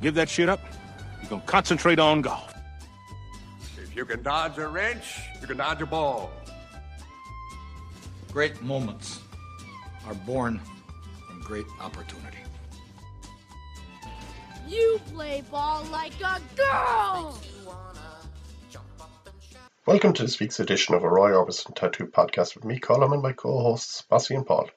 Give that shit up. You can concentrate on golf. If you can dodge a wrench, you can dodge a ball. Great moments are born from great opportunity. You play ball like a girl! Welcome to this week's edition of a Roy Orbison Tattoo podcast with me, Colin, and my co-hosts, Mossy and Paul.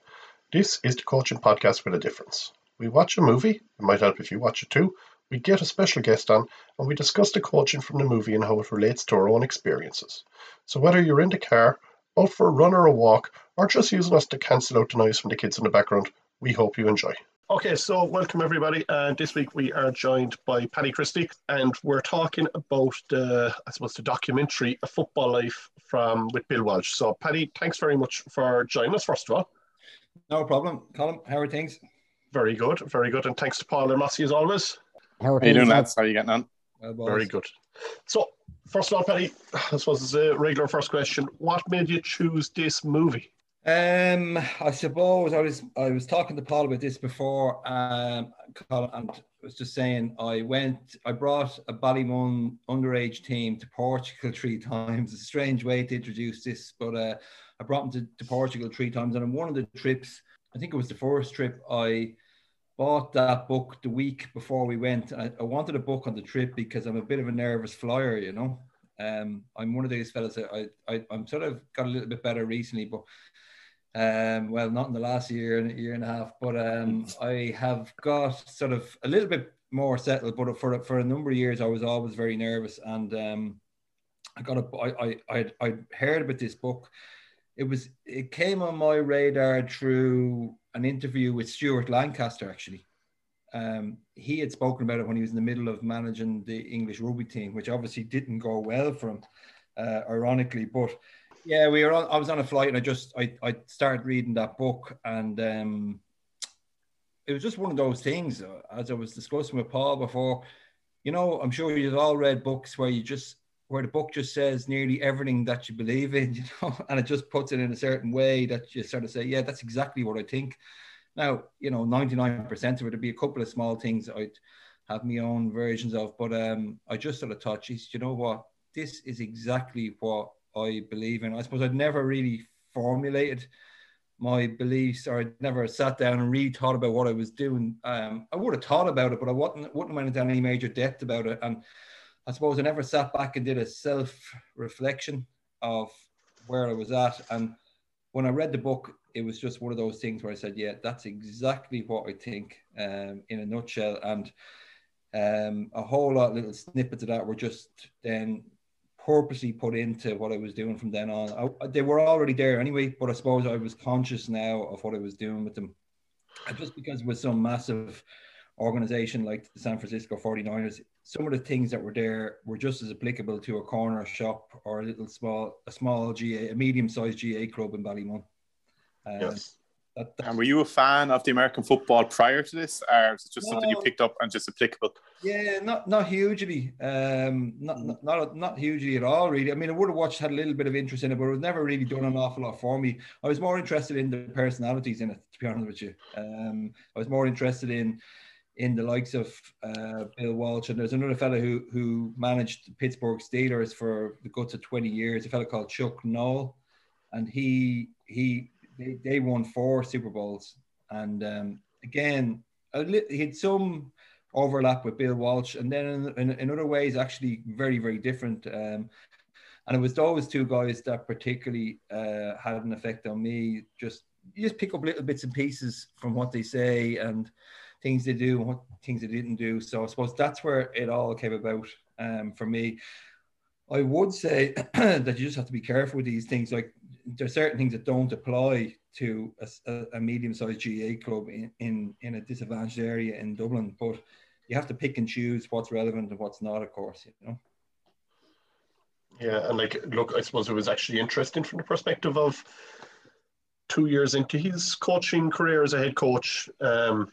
This is the coaching podcast with a difference. We watch a movie, it might help if you watch it too, we get a special guest on, and we discuss the coaching from the movie and how it relates to our own experiences. So whether you're in the car, out for a run or a walk, or just using us to cancel out the noise from the kids in the background, we hope you enjoy. Okay, so welcome everybody. And this week we are joined by Paddy Christie, and we're talking about the, I suppose, the documentary "A Football Life" from with Bill Walsh. So, Paddy, thanks very much for joining us. First of all, no problem, Colin. How are things? Very good, very good, and thanks to Paul and Mossy as always. How are, you doing, lads? How are you getting on? Well, very good. So, first of all, Paddy, I suppose it's a regular first question. What made you choose this movie? Um, I suppose I was I was talking to Paul about this before, um, and I was just saying I went I brought a Ballymun underage team to Portugal three times. It's a strange way to introduce this, but uh, I brought them to, to Portugal three times, and on one of the trips, I think it was the first trip, I bought that book the week before we went. I, I wanted a book on the trip because I'm a bit of a nervous flyer, you know. Um, I'm one of these fellas that I, I I'm sort of got a little bit better recently, but um, well, not in the last year and a year and a half, but um, I have got sort of a little bit more settled. But for for a number of years, I was always very nervous, and um, I got a I I I heard about this book. It was it came on my radar through an interview with Stuart Lancaster. Actually, um, he had spoken about it when he was in the middle of managing the English rugby team, which obviously didn't go well for him, uh, ironically, but yeah, we were. On, I was on a flight, and I just I I started reading that book, and um, it was just one of those things. Uh, as I was discussing with Paul before, you know, I'm sure you've all read books where you just where the book just says nearly everything that you believe in, you know, and it just puts it in a certain way that you sort of say, yeah, that's exactly what I think. Now, you know, 99% of it would be a couple of small things I'd have my own versions of, but um, I just sort of thought, geez, you know what? This is exactly what I believe in. I suppose I'd never really formulated my beliefs or I'd never sat down and really thought about what I was doing. Um, I would have thought about it, but I wouldn't, wouldn't have went into any major depth about it. And I suppose I never sat back and did a self reflection of where I was at. And when I read the book, it was just one of those things where I said, yeah, that's exactly what I think um, in a nutshell. And um, a whole lot of little snippets of that were just then purposely put into what I was doing from then on. I, they were already there anyway, but I suppose I was conscious now of what I was doing with them. Just because with some massive organization like the San Francisco 49ers, some of the things that were there were just as applicable to a corner shop or a little small, a small GAA, a medium-sized GAA club in Ballymun. Um, yes. That, and were you a fan of the American football prior to this, or was it just something you picked up and just applicable? Yeah, not not hugely, um, not, not not not hugely at all. Really, I mean, I would have watched, had a little bit of interest in it, but it was never really done an awful lot for me. I was more interested in the personalities in it, to be honest with you. Um, I was more interested in in the likes of uh, Bill Walsh, and there's another fellow who who managed the Pittsburgh Steelers for the guts of 20 years, a fellow called Chuck Noll, and he he they, they won four Super Bowls, and um, again, li- he had some overlap with Bill Walsh, and then in, in, in other ways, actually very very different. Um, and it was those two guys that particularly uh, had an effect on me. Just you just pick up little bits and pieces from what they say and things they do and what things they didn't do. So I suppose that's where it all came about um, for me. I would say that you just have to be careful with these things. Like there are certain things that don't apply to a, a medium-sized GAA club in, in in a disadvantaged area in Dublin, but you have to pick and choose what's relevant and what's not. Of course, you know. Yeah, and like, look, I suppose it was actually interesting from the perspective of two years into his coaching career as a head coach. Um,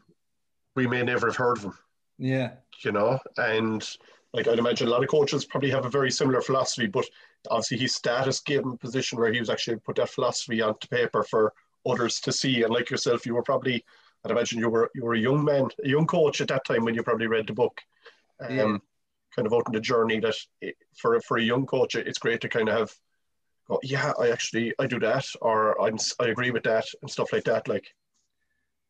we may never have heard of him. Yeah, you know, and like I'd imagine a lot of coaches probably have a very similar philosophy, but obviously his status gave him a position where he was actually put that philosophy onto paper for others to see. And like yourself, you were probably I'd imagine you were you were a young man, a young coach at that time when you probably read the book. Um, yeah. Kind of out on the journey that it, for for a young coach, it's great to kind of have, go, yeah, I actually I do that, or I'm I agree with that and stuff like that. Like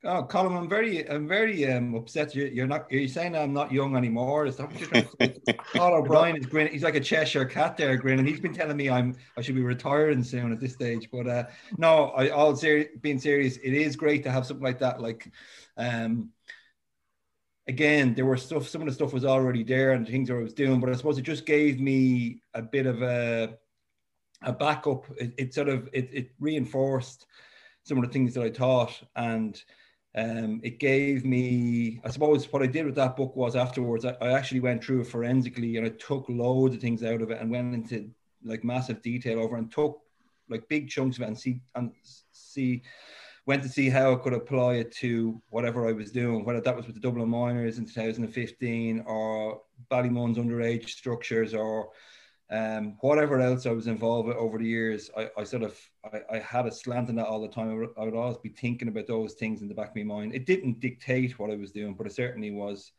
Oh, Colin, I'm very, I'm very um, upset. You're, you're not. You're saying I'm not young anymore. Is that what you're Paul O'Brien is grinning. He's like a Cheshire cat there, grinning. He's been telling me I'm, I should be retiring soon at this stage. But uh, no, I, all ser- being serious, it is great to have something like that. Like, um, again, there were stuff. Some of the stuff was already there and things I was doing, but I suppose it just gave me a bit of a, a backup. It, it sort of, it, it reinforced some of the things that I taught and um, it gave me, I suppose, what I did with that book was afterwards, I, I, actually went through it forensically and I took loads of things out of it and went into like massive detail over and took like big chunks of it and see and see went to see how I could apply it to whatever I was doing, whether that was with the Dublin Minors in 2015 or Ballymun's underage structures or um, whatever else I was involved with over the years, I, I sort of I, I, had a slant in that all the time. I would, I would, always be thinking about those things in the back of my mind. It didn't dictate what I was doing, but it certainly was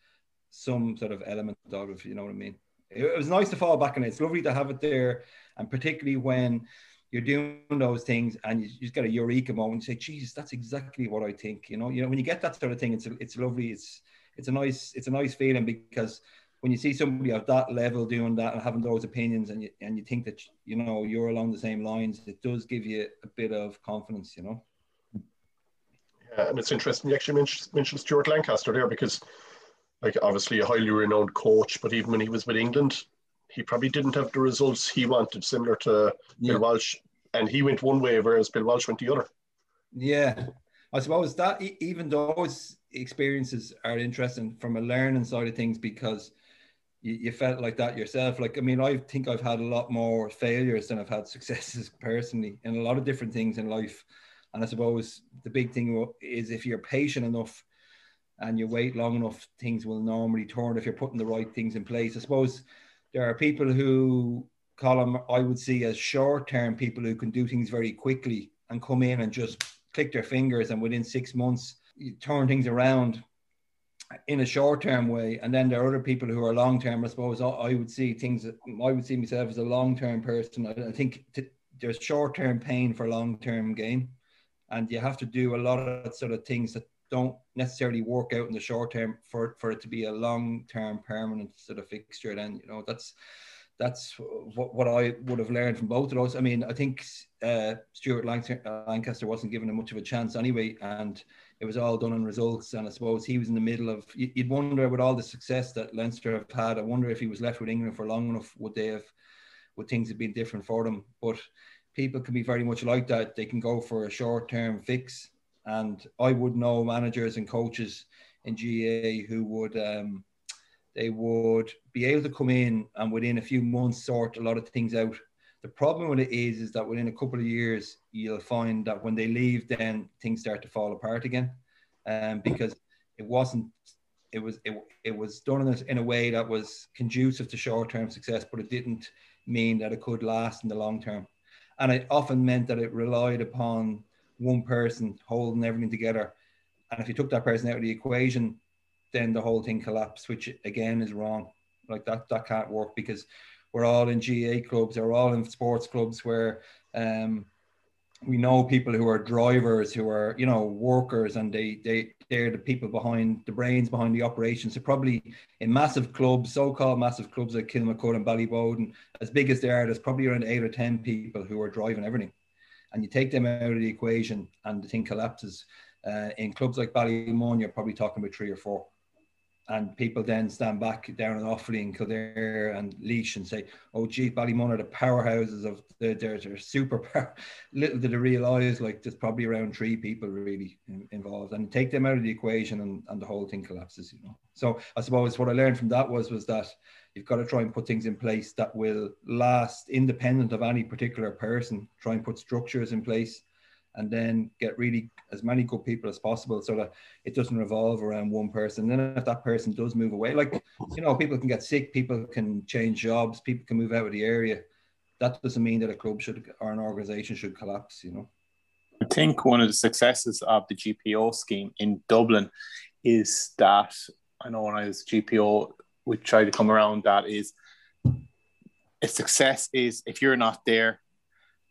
some sort of element of. You know what I mean? It, it was nice to fall back on it. It's lovely to have it there, and particularly when you're doing those things and you, just get a eureka moment. You say, "Jesus, that's exactly what I think." You know, you know when you get that sort of thing, it's it's lovely. It's it's a nice it's a nice feeling because when you see somebody at that level doing that and having those opinions and you, and you think that you know you're along the same lines it does give you a bit of confidence you know yeah and it's interesting you actually mentioned, mentioned stuart lancaster there because like obviously a highly renowned coach but even when he was with england he probably didn't have the results he wanted similar to yeah. bill walsh and he went one way whereas bill walsh went the other yeah i suppose that even those experiences are interesting from a learning side of things because you, you, felt like that yourself. Like, I mean, I think I've had a lot more failures than I've had successes personally in a lot of different things in life. And I suppose the big thing is if you're patient enough and you wait long enough, things will normally turn if you're putting the right things in place. I suppose there are people who call them, I would see as short term people who can do things very quickly and come in and just click their fingers and within six months you turn things around in a short term way, and then there are other people who are long term. I suppose I would see things. I would see myself as a long term person. I think there's short term pain for long term gain, and you have to do a lot of sort of things that don't necessarily work out in the short term for for it to be a long term permanent sort of fixture. Then you know that's that's what, what I would have learned from both of those. I mean, I think uh, Stuart Lancaster wasn't given much of a chance anyway, and it was all done on results. And I suppose he was in the middle of. You'd wonder with all the success that Leinster have had. I wonder if he was left with England for long enough, would they have, would things have been different for them? But people can be very much like that. They can go for a short term fix, and I would know managers and coaches in GAA who would. Um, they would be able to come in and within a few months sort a lot of things out the problem with it is, is that within a couple of years, you'll find that when they leave, then things start to fall apart again, um, because it wasn't. It was it, it was done in a, in a way that was conducive to short term success, but it didn't mean that it could last in the long term, and it often meant that it relied upon one person holding everything together, and if you took that person out of the equation, then the whole thing collapsed, which again is wrong. Like that that can't work because we're all in GAA clubs, we're all in sports clubs where um, we know people who are drivers, who are you know workers, and they they they're the people behind the brains behind the operations. So probably in massive clubs, so-called massive clubs like Kilmacud and Ballyboden, as big as they are, there's probably around eight or ten people who are driving everything, and you take them out of the equation, and the thing collapses. Uh, in clubs like Ballymun, you're probably talking about three or four and people then stand back down in Offaly and Kildare and Laois and say, "Oh, gee, Ballymun are the powerhouses of the, they're, super power." Little did they realise, like there's probably around three people really in, involved, and take them out of the equation, and, and the whole thing collapses. You know. So I suppose what I learned from that was was that you've got to try and put things in place that will last, independent of any particular person. Try and put structures in place and then get really as many good people as possible so that it doesn't revolve around one person. Then if that person does move away, like you know, people can get sick, people can change jobs, people can move out of the area. That doesn't mean that a club should or an organization should collapse, you know. I think one of the successes of the GPO scheme in Dublin is that I know when I was GPO, we tried to come around that is a success is if you're not there,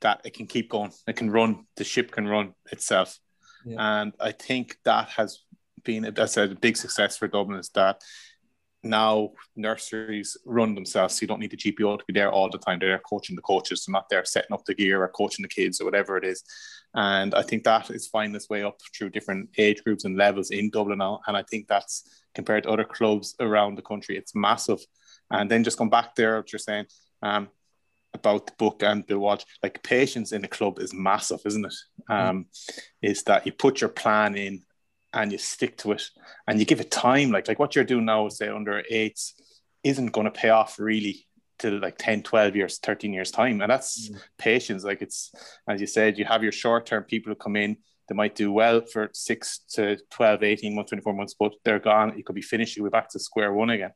that it can keep going, it can run, the ship can run itself. Yeah. And I think that has been, that's a big success for Dublin is that now nurseries run themselves. So you don't need the GPO to be there all the time. They're coaching the coaches. They're not there setting up the gear or coaching the kids or whatever it is. And I think that is finding its way up through different age groups and levels in Dublin now. And I think that's compared to other clubs around the country, it's massive. And then just come back there, what you're saying um, about the book and Bill Walsh, like patience in the club is massive, isn't it? Um, is that you put your plan in and you stick to it and you give it time. Like like what you're doing now, say under eights, isn't going to pay off really till like 10, 12 years, 13 years time. And that's mm. patience. Like it's, as you said, you have your short term people who come in, they might do well for six to 12, 18 months, 24 months, but they're gone. You could be finished, you be back to square one again.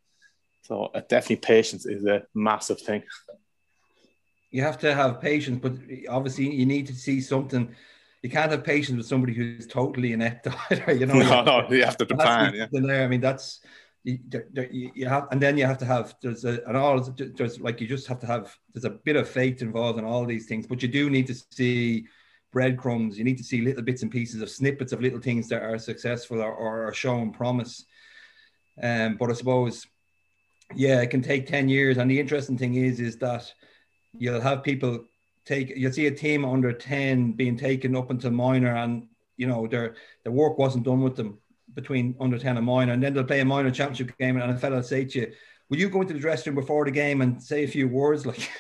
So uh, definitely patience is a massive thing. You have to have patience, but obviously you need to see something you can't have patience with somebody who's totally inept. you know, no, no, you have to plan. Yeah. There, I mean, that's you, you, have, and then you have to have there's a and all there's like you just have to have there's a bit of faith involved in all these things, but you do need to see breadcrumbs. You need to see little bits and pieces of snippets of little things that are successful or, or are showing promise. Um, but I suppose, yeah, it can take ten years. And the interesting thing is, is that you'll have people take you'll see a team under 10 being taken up into minor and you know their the work wasn't done with them between under 10 and minor. And then they'll play a minor championship game and a fella will say to you will you go into the dressing room before the game and say a few words? Like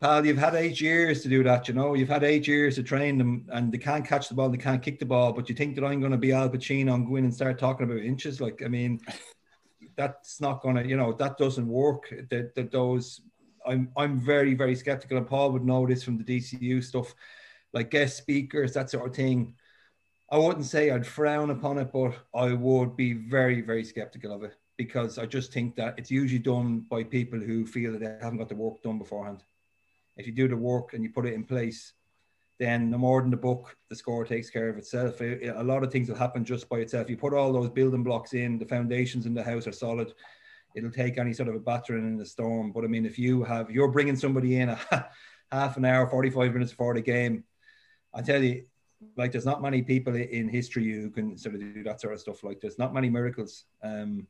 pal you've had eight years to do that you know. You've had eight years to train them and they can't catch the ball they can't kick the ball but you think that i'm going to be al pacino and go in and start talking about inches? Like i mean that's not going to you know that doesn't work. That, that those I'm I'm very very skeptical, and Paul would know this from the DCU stuff, like guest speakers, that sort of thing. I wouldn't say I'd frown upon it, but I would be very very skeptical of it because I just think that it's usually done by people who feel that they haven't got the work done beforehand. If you do the work and you put it in place, then no more than the book, the score takes care of itself. A lot of things will happen just by itself. You put all those building blocks in, the foundations in the house are solid it'll take any sort of a battering in the storm. But I mean, if you have you're bringing somebody in a half an hour, 45 minutes before the game, I tell you, like there's not many people in history who can sort of do that sort of stuff. Like there's not many miracles. Um,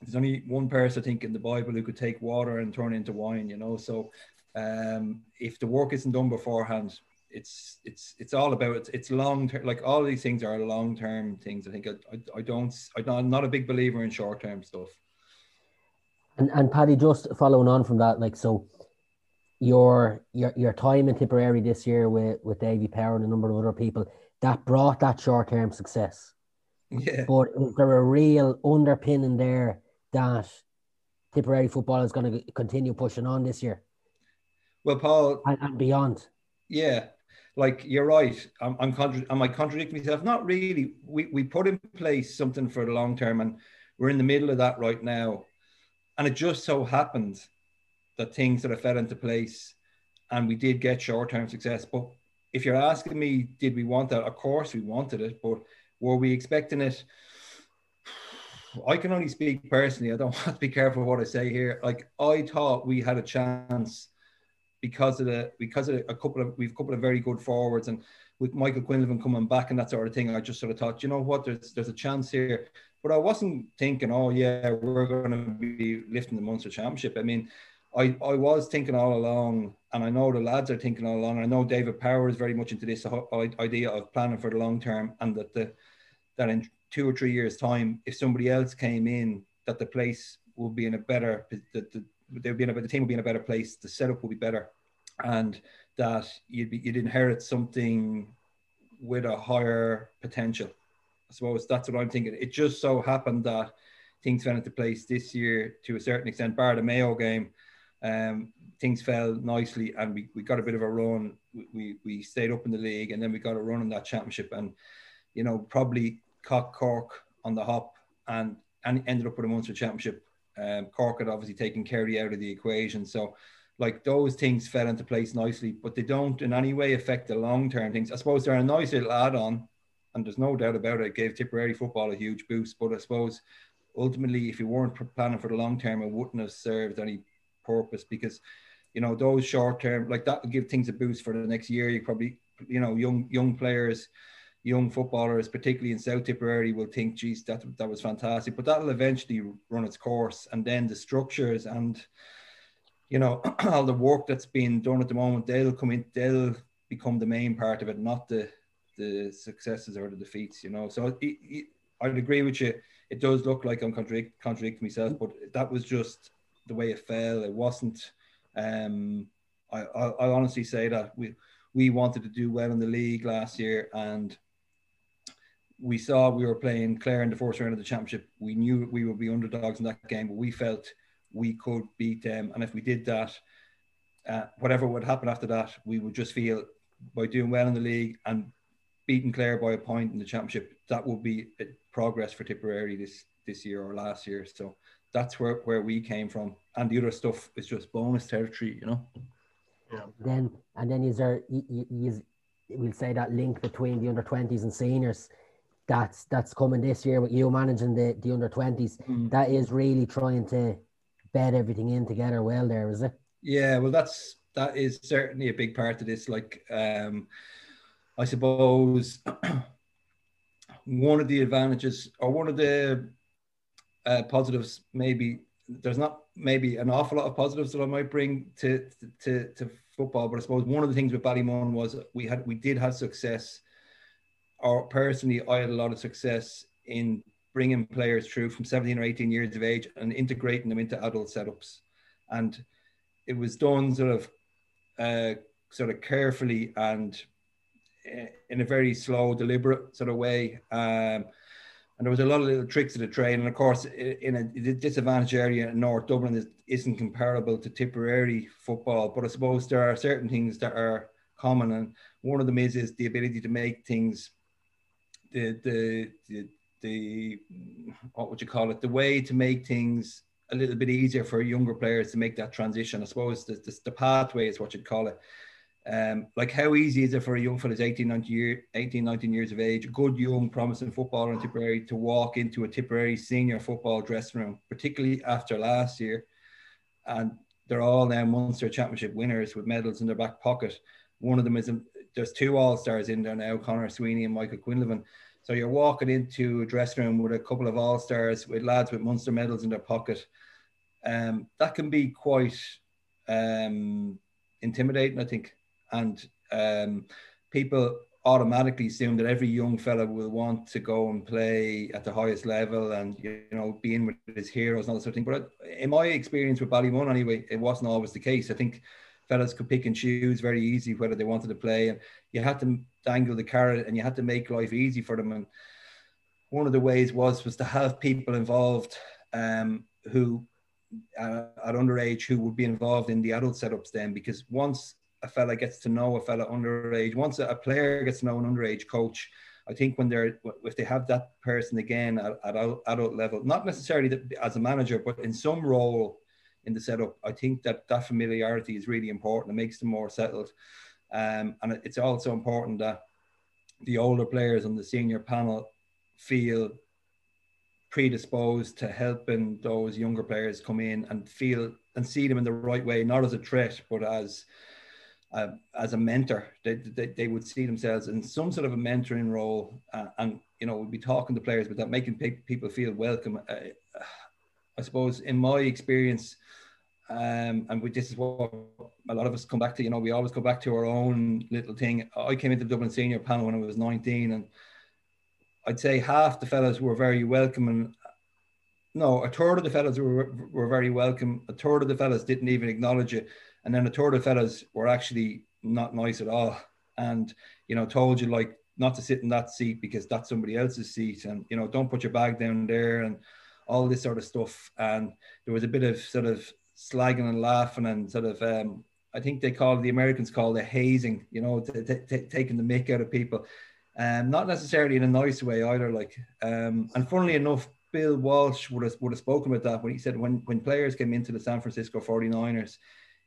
there's only one person I think in the Bible who could take water and turn it into wine. You know, so um, if the work isn't done beforehand, it's it's it's all about it's, it's long term. Like all these things are long term things. I think I, I, I don't I'm not a big believer in short term stuff. And and Paddy, just following on from that, like so, your your your time in Tipperary this year with with Davy Power and a number of other people that brought that short term success. Yeah. But is there a real underpinning there that Tipperary football is going to continue pushing on this year? Well, Paul, and, and beyond. Yeah, like you're right. I'm, I'm contra- am I contradicting myself? Not really. We we put in place something for the long term, and we're in the middle of that right now. And it just so happened that things sort of fell into place and we did get short term success. But if you're asking me, did we want that? Of course we wanted it, but were we expecting it? I can only speak personally. I don't have to be careful what I say here. Like I thought we had a chance because of the because of a couple of we've a couple of very good forwards and with Michael Quinlivan coming back and that sort of thing, I just sort of thought, you know what, there's there's a chance here. But I wasn't thinking, oh yeah, we're going to be lifting the Munster Championship. I mean, I, I was thinking all along, and I know the lads are thinking all along. I know David Power is very much into this idea of planning for the long term, and that the that in two or three years' time, if somebody else came in, that the place will be in a better that the, they'll be in a, the team will be in a better place, the setup will be better, and that you'd be, you'd inherit something with a higher potential. I suppose that's what I'm thinking. It just so happened that things fell into place this year to a certain extent, bar the Mayo game. Um, things fell nicely and we, we got a bit of a run. We, we stayed up in the league and then we got a run in that championship and, you know, probably caught Cork on the hop and, and ended up with a Munster championship. Um, Cork had obviously taken Kerry out of the equation. So like those things fell into place nicely, but they don't in any way affect the long term things. I suppose they're a nice little add on, and there's no doubt about it. It gave Tipperary football a huge boost, but I suppose ultimately, if you weren't planning for the long term, it wouldn't have served any purpose because you know those short term like that would give things a boost for the next year. You probably you know young young players young footballers, particularly in South Tipperary, will think, geez, that that was fantastic. But that'll eventually run its course, and then the structures and you know all the work that's being done at the moment, they'll come in, they'll become the main part of it, not the the successes or the defeats. You know, so it, it, I'd agree with you. It does look like I'm contradict, contradicting myself, but that was just the way it fell. It wasn't. Um, I, I, I honestly say that we we wanted to do well in the league last year, and we saw we were playing Clare in the fourth round of the championship. We knew we would be underdogs in that game, but we felt we could beat them. And if we did that, uh, whatever would happen after that, we would just feel by doing well in the league and beating Clare by a point in the championship, that would be progress for Tipperary this this year or last year. So that's where, where we came from. And the other stuff is just bonus territory, you know. Yeah. Then and then is there you, you, we'll say that link between the under twenties and seniors that's that's coming this year with you managing the, the under 20s mm. that is really trying to bed everything in together well there is it yeah well that's that is certainly a big part of this like um i suppose one of the advantages or one of the uh, positives maybe there's not maybe an awful lot of positives that i might bring to to to football but i suppose one of the things with ballymun was we had we did have success or personally, I had a lot of success in bringing players through from 17 or 18 years of age and integrating them into adult setups. And it was done sort of uh, sort of carefully and in a very slow, deliberate sort of way. Um, and there was a lot of little tricks of the trade. And of course, in a disadvantaged area in North Dublin is, isn't comparable to Tipperary football. But I suppose there are certain things that are common. And one of them is, is the ability to make things the, the the the what would you call it the way to make things a little bit easier for younger players to make that transition i suppose the, the, the pathway is what you'd call it um, like how easy is it for a young fellow 18 19, year, 18 19 years of age good young promising footballer in tipperary to walk into a tipperary senior football dressing room particularly after last year and they're all now munster championship winners with medals in their back pocket one of them is there's two all stars in there now, Conor Sweeney and Michael Quinlivan. So you're walking into a dressing room with a couple of all stars, with lads with Munster medals in their pocket. Um, that can be quite um, intimidating, I think, and um, people automatically assume that every young fella will want to go and play at the highest level and you know being with his heroes and all that sort of thing. But in my experience with Ballymun, anyway, it wasn't always the case. I think fellas could pick and choose very easy whether they wanted to play, and you had to dangle the carrot and you had to make life easy for them. And one of the ways was was to have people involved um, who uh, at underage who would be involved in the adult setups then, because once a fella gets to know a fella underage, once a player gets to know an underage coach, I think when they're if they have that person again at, at adult level, not necessarily as a manager, but in some role in the setup. I think that that familiarity is really important. It makes them more settled. Um, and it's also important that the older players on the senior panel feel predisposed to helping those younger players come in and feel and see them in the right way, not as a threat, but as uh, as a mentor. They, they, they, would see themselves in some sort of a mentoring role, uh, and you know, we'd be talking to players, but that making people feel welcome. Uh, I suppose in my experience, um, and we, this is what a lot of us come back to. You know, we always go back to our own little thing. I came into the Dublin senior panel when I was 19, and I'd say half the fellows were very welcome, and no, a third of the fellows were, were very welcome. A third of the fellows didn't even acknowledge it, and then a third of the fellas were actually not nice at all, and you know, told you like not to sit in that seat because that's somebody else's seat, and you know, don't put your bag down there, and all this sort of stuff. And there was a bit of sort of slagging and laughing and sort of um, I think they call the Americans call it hazing, you know, t- t- t- taking the mick out of people. Um, not necessarily in a nice way either. Like, um, and funnily enough, Bill Walsh would have, would have spoken about that when he said when, when players came into the San Francisco 49ers,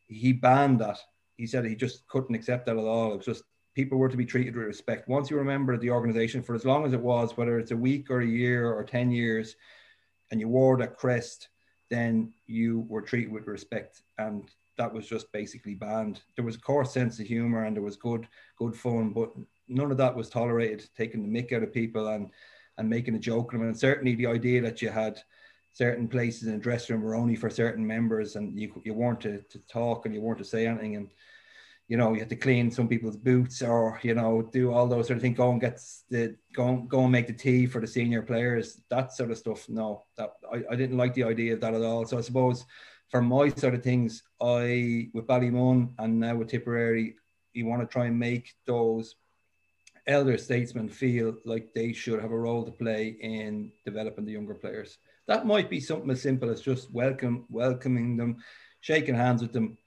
he banned that. He said he just couldn't accept that at all. It was just people were to be treated with respect. Once you remember the organization for as long as it was, whether it's a week or a year or 10 years, and you wore that crest, then you were treated with respect. And that was just basically banned. There was a coarse sense of humor and there was good, good fun, but none of that was tolerated, taking the mick out of people and and making a joke of them. And certainly the idea that you had certain places in the dressing room were only for certain members and you, you weren't to, to talk and you weren't to say anything. And, you know, you had to clean some people's boots or, you know, do all those sort of things, go and get the, go, go and make the tea for the senior players, that sort of stuff. No, that I, I didn't like the idea of that at all. So I suppose for my sort of things, I, with Ballymun and now with Tipperary, you want to try and make those elder statesmen feel like they should have a role to play in developing the younger players. That might be something as simple as just welcome, welcoming them, shaking hands with them,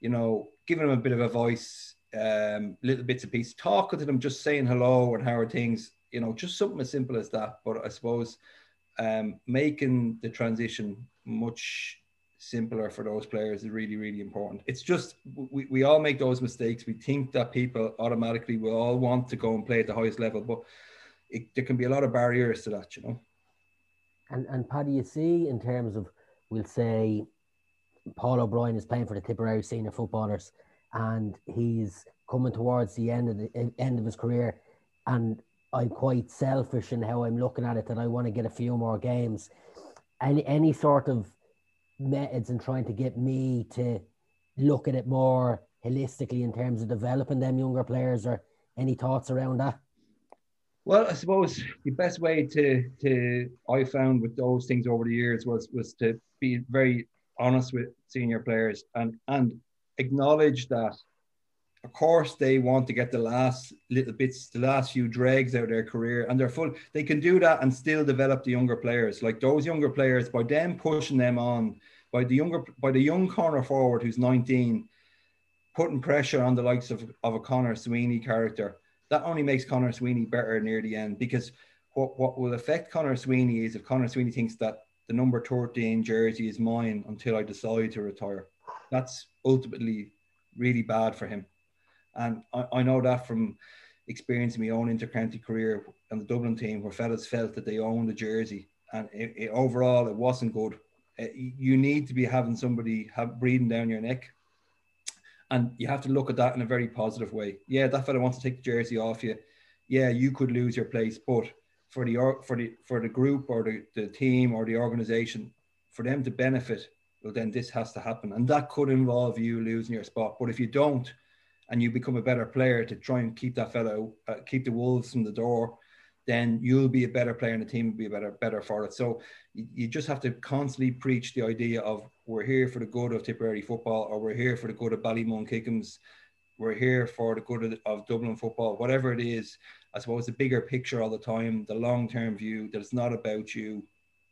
you know, giving them a bit of a voice, um, little bits of peace, talking to them, just saying hello and how are things, you know, just something as simple as that. But I suppose um, making the transition much simpler for those players is really, really important. It's just we, we all make those mistakes. We think that people automatically will all want to go and play at the highest level, but it, there can be a lot of barriers to that, you know. And and Paddy, you see, in terms of we'll say Paul O'Brien is playing for the Tipperary senior footballers, and he's coming towards the end of the end of his career, and I'm quite selfish in how I'm looking at it that I want to get a few more games. Any any sort of methods in trying to get me to look at it more holistically in terms of developing them younger players or any thoughts around that? Well, I suppose the best way to to I found with those things over the years was was to be very honest with senior players and and acknowledge that of course they want to get the last little bits the last few dregs out of their career and they're full they can do that and still develop the younger players. Like those younger players by them pushing them on by the younger by the young corner forward who's 19 putting pressure on the likes of, of a Conor Sweeney character that only makes Conor Sweeney better near the end because what, what will affect Conor Sweeney is if Conor Sweeney thinks that the number 13 jersey is mine until I decide to retire that's ultimately really bad for him and I, I know that from experiencing my own intercounty career and the Dublin team where fellas felt that they owned the jersey and it, it, overall it wasn't good uh, you need to be having somebody have breathing down your neck. And you have to look at that in a very positive way. Yeah, that fella wants to take the jersey off you. Yeah, you could lose your place, but for the for the for the group or the, the team or the organization, for them to benefit, well then this has to happen. And that could involve you losing your spot. But if you don't and you become a better player to try and keep that fellow, uh, keep the wolves from the door, then you'll be a better player and the team will be better better for it. So you, you just have to constantly preach the idea of we're here for the good of Tipperary football or we're here for the good of Ballymun Kickhams. We're here for the good of, of Dublin football, whatever it is. I suppose the bigger picture all the time, the long term view that it's not about you.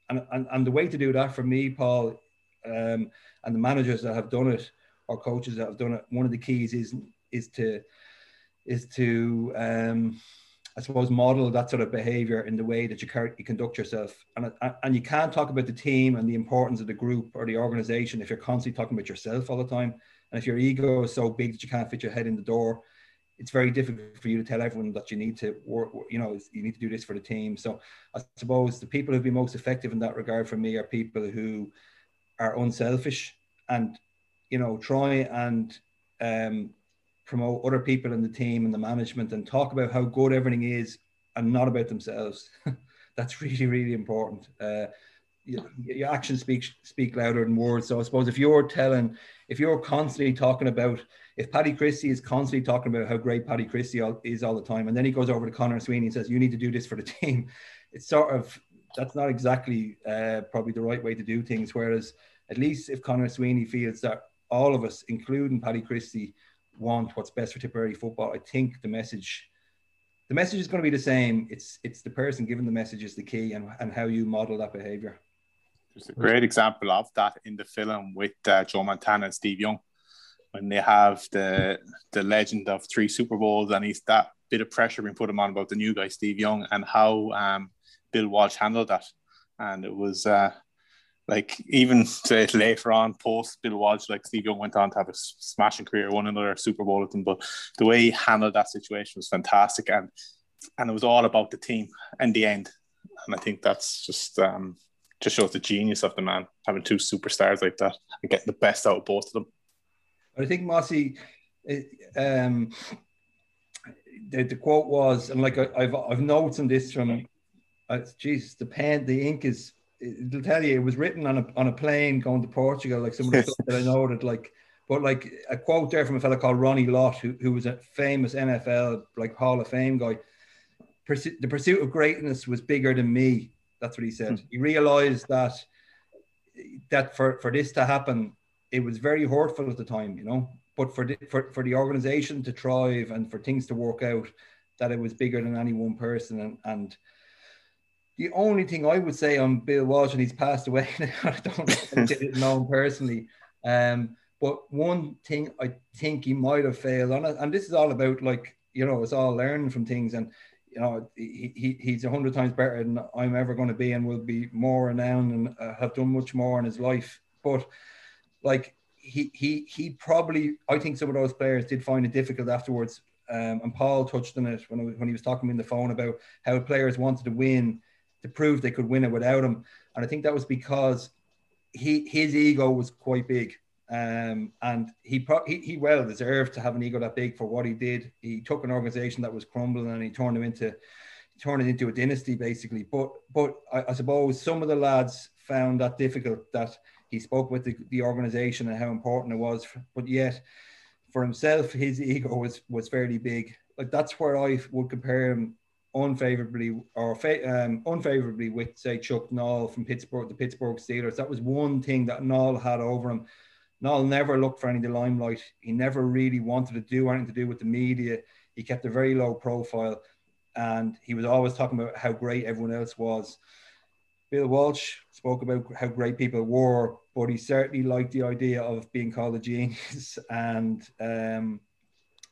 And, and, and the way to do that for me, Paul, um, and the managers that have done it or coaches that have done it, one of the keys is is to is to um, I suppose, model that sort of behavior in the way that you, you conduct yourself. And, and you can't talk about the team and the importance of the group or the organization if you're constantly talking about yourself all the time. And if your ego is so big that you can't fit your head in the door, it's very difficult for you to tell everyone that you need to work, you know, you need to do this for the team. So I suppose the people who've been most effective in that regard for me are people who are unselfish and, you know, try and um, promote other people in the team and the management and talk about how good everything is and not about themselves. That's really, really important. Uh, your, actions speak speak louder than words. So I suppose if you're telling, if you're constantly talking about, if Paddy Christie is constantly talking about how great Paddy Christie is all the time, and then he goes over to Conor Sweeney and says, "You need to do this for the team," it's sort of that's not exactly uh, probably the right way to do things. Whereas at least if Conor Sweeney feels that all of us, including Paddy Christie, want what's best for Tipperary football, I think the message the message is going to be the same. It's it's the person giving the message is the key and, and how you model that behavior. There's a great example of that in the film with uh, Joe Montana and Steve Young when they have the the legend of three Super Bowls and he's that bit of pressure being put him on about the new guy Steve Young and how um, Bill Walsh handled that. And it was uh, like even say later on post Bill Walsh, like Steve Young went on to have a smashing career, won another Super Bowl with them. But the way he handled that situation was fantastic, and and it was all about the team in the end. And I think that's just um, just shows the genius of the man having two superstars like that and getting the best out of both of them. I think Mossy, um, the, the quote was, and like I, have I've notes on this from, uh, Jesus, the pen, the ink is. It'll tell you it was written on a on a plane going to Portugal, like some of the stuff that I know that like, but like a quote there from a fellow called Ronnie Lott, who, who was a famous NFL like Hall of Fame guy. The pursuit of greatness was bigger than me. That's what he said. Hmm. He realized that that for for this to happen, it was very hurtful at the time, you know. But for the, for for the organization to thrive and for things to work out, that it was bigger than any one person. And and the only thing I would say on Bill Walsh, and he's passed away I don't know him personally. Um, but one thing I think he might have failed on and this is all about like you know, it's all learning from things. And you know, he, he he's a hundred times better than I'm ever going to be, and will be more renowned and uh, have done much more in his life. But like he he he probably, I think some of those players did find it difficult afterwards. Um, and Paul touched on it when when he was talking to me on the phone about how players wanted to win to prove they could win it without him, and I think that was because he his ego was quite big. Um, and he, pro- he he well deserved to have an ego that big for what he did. He took an organization that was crumbling and he turned them into turned it into a dynasty basically. But but I, I suppose some of the lads found that difficult that he spoke with the, the organization and how important it was. But yet, for himself, his ego was was fairly big. Like that's where I would compare him unfavorably or fa- um, unfavorably with say Chuck Noll from Pittsburgh, the Pittsburgh Steelers. That was one thing that Noll had over him Noll never looked for any of the limelight. He never really wanted to do anything to do with the media. He kept a very low profile and he was always talking about how great everyone else was. Bill Walsh spoke about how great people were, but he certainly liked the idea of being called a genius. And um,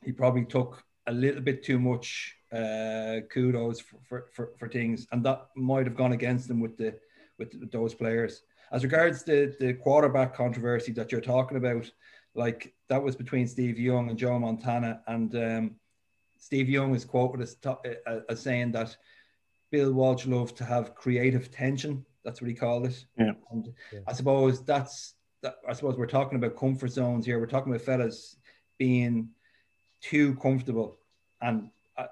he probably took a little bit too much uh, kudos for, for, for, for, things. And that might have gone against them with the with those players. As regards the the quarterback controversy that you're talking about, like that was between Steve Young and Joe Montana, and um, Steve Young is quoted as, uh, as saying that Bill Walsh loved to have creative tension. That's what he called it. Yeah. And yeah. I suppose that's that, I suppose we're talking about comfort zones here. We're talking about fellas being too comfortable and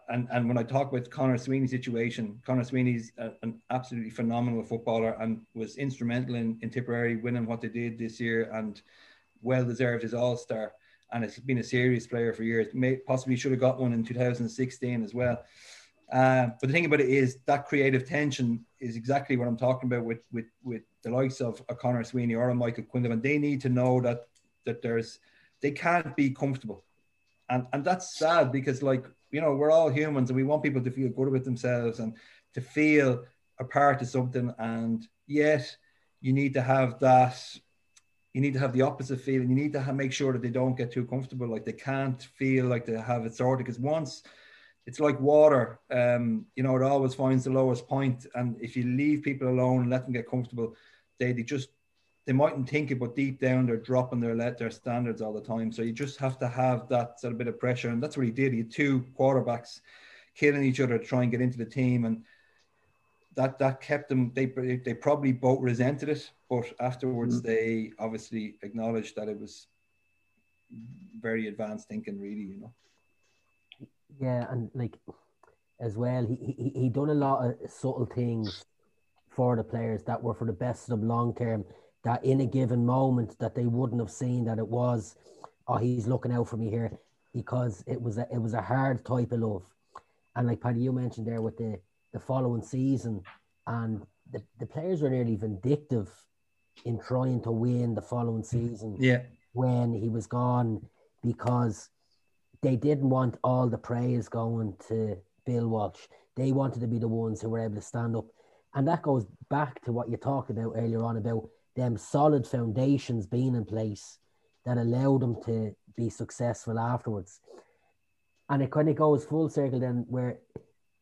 and and when I talk about Conor Sweeney's situation, Conor Sweeney's a, an absolutely phenomenal footballer and was instrumental in, in Tipperary winning what they did this year and well deserved his All Star. And it's been a serious player for years. May, possibly should have got one in 2016 as well. Uh, but the thing about it is that creative tension is exactly what I'm talking about with with with the likes of a Conor Sweeney or a Michael Quinlan. They need to know that that there's they can't be comfortable, and and that's sad because like you know, we're all humans and we want people to feel good with themselves and to feel a part of something. And yet you need to have that, you need to have the opposite feeling. You need to have, make sure that they don't get too comfortable. Like they can't feel like they have it sorted because once it's like water, um, you know, it always finds the lowest. And if you leave people alone and let them get comfortable, they, they just they mightn't think it, but deep down they're dropping their let their standards all the time. So you just have to have that sort of bit of pressure, and that's what he did. He had two quarterbacks killing each other to try and get into the team, and that that kept them. They they probably both resented it, but afterwards mm-hmm. they obviously acknowledged that it was very advanced thinking, really. You know. Yeah, and like as well, he he he done a lot of subtle things for the players that were for the best of them long term that in a given moment that they wouldn't have seen that it was, oh, he's looking out for me here because it was a it was a hard type of love. And like Paddy, you mentioned there with the the following season, and the, the players were nearly vindictive in trying to win the following season. Yeah. When he was gone, because they didn't want all the praise going to Bill Walsh. They wanted to be the ones who were able to stand up. And that goes back to what you talked about earlier on about them solid foundations being in place that allowed them to be successful afterwards. And it kind of goes full circle then where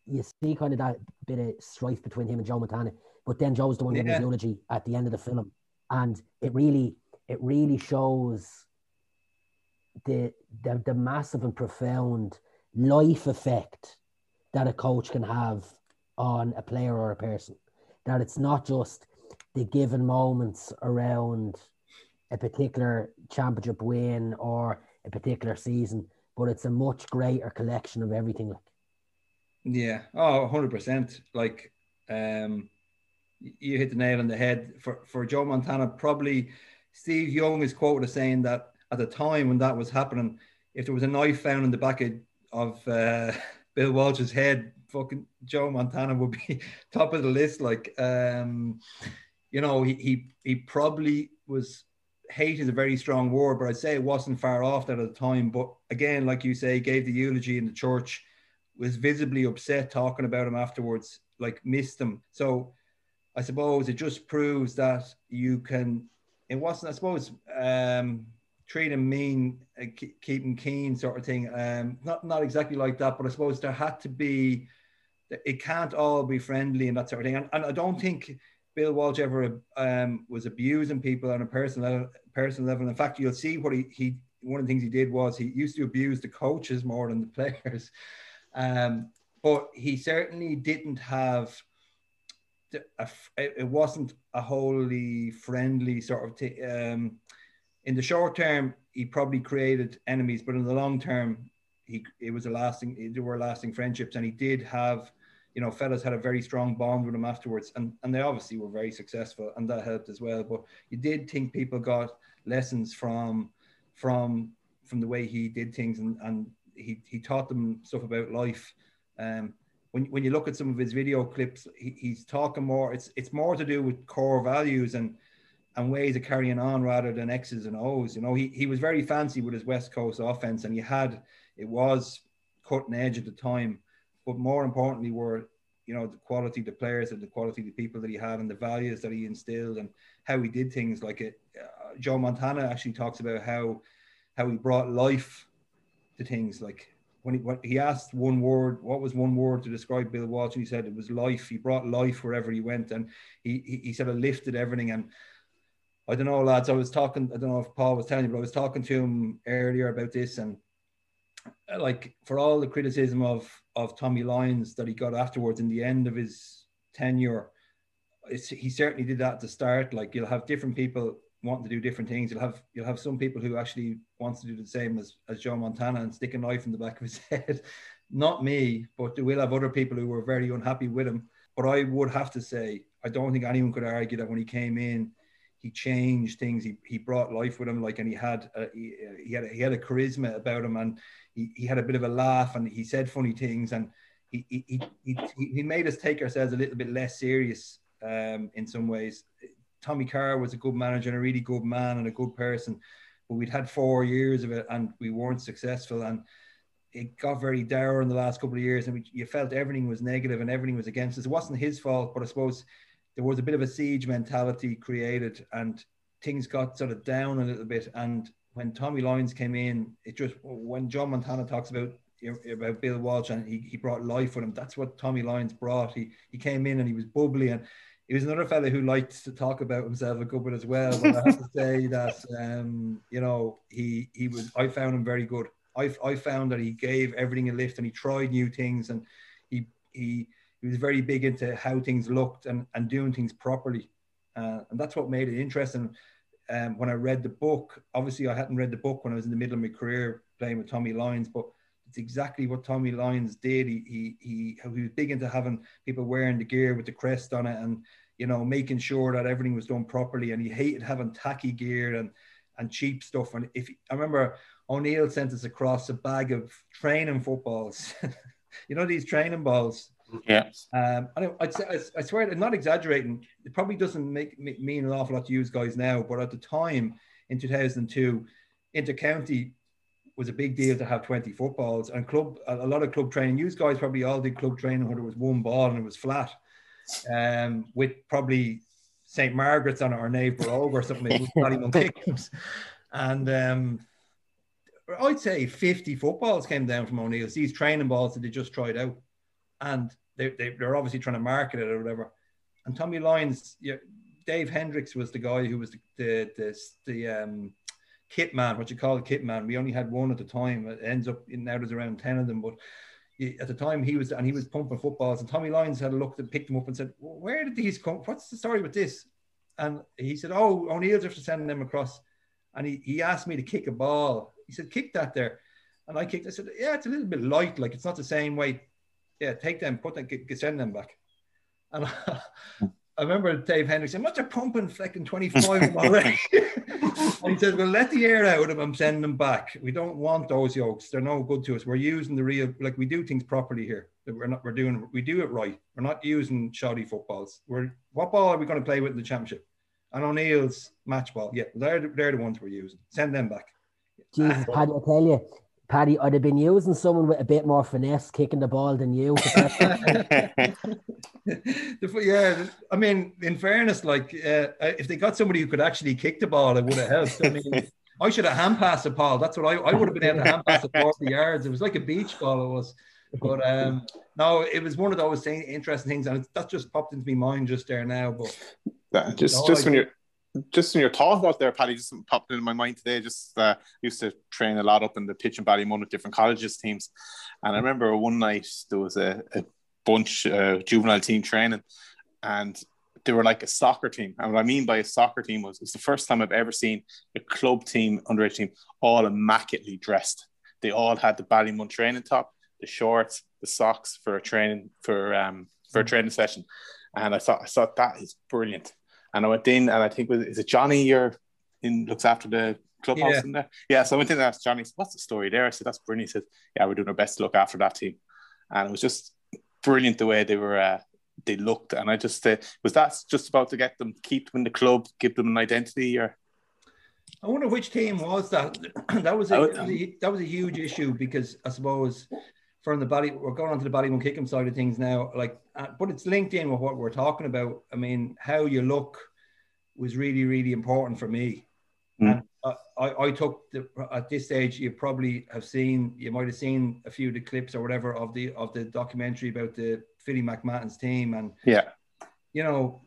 you see kind of that bit of strife between him and Joe Montana. But then Joe's the one yeah. giving his eulogy at the end of the film. and it really it really shows the the, the massive and profound life effect that a coach can have on a player or a person. That it's not just the given moments around a particular championship win or a particular season, but it's a much greater collection of everything. Like, Yeah. Oh, 100%. Like, um, you hit the nail on the head. For, for Joe Montana, probably Steve Young is quoted as saying that at the time when that was happening, if there was a knife found in the back of, of uh, Bill Walsh's head, fucking Joe Montana would be top of the list. Like, um, you know, he, he, he probably was hate is a very strong word, but I'd say it wasn't far off that at the time. But again, like you say, gave the eulogy in the church, was visibly upset talking about him afterwards, like missed him. So I suppose it just proves that you can. It wasn't, I suppose, um, treat him mean, uh, keep, him keen, sort of thing. Um, not not exactly like that, but I suppose there had to be. It can't all be friendly and that sort of thing. And, and I don't think Bill Walsh ever um, was abusing people on a personal level, personal level. In fact, you'll see what he, he one of the things he did was he used to abuse the coaches more than the players. Um, but he certainly didn't have. A, it wasn't a wholly friendly sort of. T- um, in the short term, he probably created enemies, but in the long term, he it was a lasting. There were lasting friendships, and he did have you know, fellas had a very strong bond with him afterwards, and and they obviously were very successful, and that helped as well. But you did think people got lessons from from from the way he did things, and and he he taught them stuff about life. Um, when when you look at some of his video clips, he, he's talking more. It's it's more to do with core values and and ways of carrying on rather than X's and O's. You know, he he was very fancy with his West Coast offense, and he had it was cutting edge at the time but more importantly were you know the quality of the players and the quality of the people that he had and the values that he instilled and how he did things. Like it uh, joe montana actually talks about how how he brought life to things. Like when he, when he asked one word what was one word to describe bill walsh? And he said it was life. He brought life wherever he went. And he he, he sort of lifted everything. And I don't know, lads. I was talking. I don't know if Paul was telling you, but I was talking to him earlier about this, and Uh, like for all the criticism of of Tommy Lyons that he got afterwards in the end of his tenure, he certainly did that to start. Like you'll have different people wanting to do different things. You'll have you'll have some people who actually wants to do the same as as Joe Montana and stick a knife in the back of his head. Not me, but we'll have other people who were very unhappy with him. But I would have to say, I don't think anyone could argue that when he came in, he changed things. He, he brought life with him, like, and he had a, he, he had a, he had a charisma about him, and he, he had a bit of a laugh and he said funny things and he, he, he, he made us take ourselves a little bit less serious um, in some ways. Tommy Carr was a good manager and a really good man and a good person, but we'd had four years of it and we weren't successful and it got very dour in the last couple of years and we, you felt everything was negative and everything was against us. It wasn't his fault, but I suppose there was a bit of a siege mentality created and things got sort of down a little bit and when Tommy Lyons came in, it just when John Montana talks about about Bill Walsh and he, he brought life with him. That's what Tommy Lyons brought. He he came in and he was bubbly and he was another fellow who liked to talk about himself a good bit as well. But I have to say that um, you know he he was I found him very good. I I found that he gave everything a lift and he tried new things and he he he was very big into how things looked and and doing things properly. Uh, and that's what made it interesting um, when I read the book, obviously I hadn't read the book when I was in the middle of my career playing with Tommy Lyons, but it's exactly what Tommy Lyons did. He, he, he, he was big into having people wearing the gear with the crest on it and, you know, making sure that everything was done properly. And he hated having tacky gear and, and cheap stuff. And if I remember O'Neill sent us across a bag of training footballs, you know, these training balls yeah. Um, I, I'd say, I, swear, I'm not exaggerating. It probably doesn't make, make, mean an awful lot to you guys now, but at the time in 2002, intercounty was a big deal to have 20 footballs and club, a, a lot of club training. You guys probably all did club training where there was one ball and it was flat, um, with probably St. Margaret's on it or Naomh Baróg or something, even And um, I'd say 50 footballs came down from O'Neill's, these training balls that they just tried out and they, they, are obviously trying to market it or whatever. And Tommy Lyons, Dave Hendricks was the guy who was the the the, the um, kit man, what you call a kit man. We only had one at the time. It ends up now there's around ten of them, but at the time he was and he was pumping footballs. And Tommy Lyons had a look and picked them up and said, "Well, "Where did these come? What's the story with this?" And he said, "Oh, O'Neill's after sending them across." And he, he asked me to kick a ball. He said, "Kick that there," and I kicked. I said, "Yeah, it's a little bit light. Like it's not the same weight. Yeah, take them, put them, get, get- send them back." And I remember Dave Hendricks saying, "What's a pumping flecking 25 already?" and he said, "Well, let the air out of them. I'm them back. We don't want those yokes. They're no good to us. We're using the real, like we do things properly here. That We're not. We're doing. We do it right. We're not using shoddy footballs. We're what ball are we going to play with in the championship? And O'Neill's match ball. Yeah, they're the- they're the ones we're using. Send them back. Jesus, uh, Paddy, I tell you, Paddy, I'd have been using someone with a bit more finesse kicking the ball than you. Yeah, I mean, in fairness, like uh, if they got somebody who could actually kick the ball, it would have helped. I mean, I should have hand passed the ball. That's what I, I would have been able to hand pass it 40 yards. It was like a beach ball. It was, but um, no, it was one of those interesting things, and that just popped into my mind just there now. But That- just No, just I when you're just in your talk about there, Paddy, just popped into my mind today. Just uh, used to train a lot up in the pitch in Ballymun with different colleges teams, and I remember one night there was a, a bunch uh, juvenile team training, and they were like a soccer team. And what I mean by a soccer team was it's the first time I've ever seen a club team, underage team, all immaculately dressed. They all had the Ballymun training top, the shorts, the socks for a training for um for a training session, and I thought I thought that is brilliant. And I went in, and I think was is it Johnny? You're in looks after the clubhouse Yeah. in there. Yeah, so I went in and asked Johnny, "What's the story there?" I said, "That's brilliant." He said, "Yeah, we're doing our best to look after that team," and it was just brilliant the way they were. Uh, they looked, and I just uh, was that just about to get them, keep them in the club, give them an identity, or I wonder which team was that. that was a, I would- that was a that was a huge issue because I suppose from the body we're going on to the Ballymun Kickham side of things now. Like, uh, but it's linked in with what we're talking about. I mean, how you look was really really important for me. Mm. And I, I, took the, at this stage. You probably have seen. You might have seen a few of the clips or whatever of the of the documentary about the Philly McMahon's team and yeah, you know,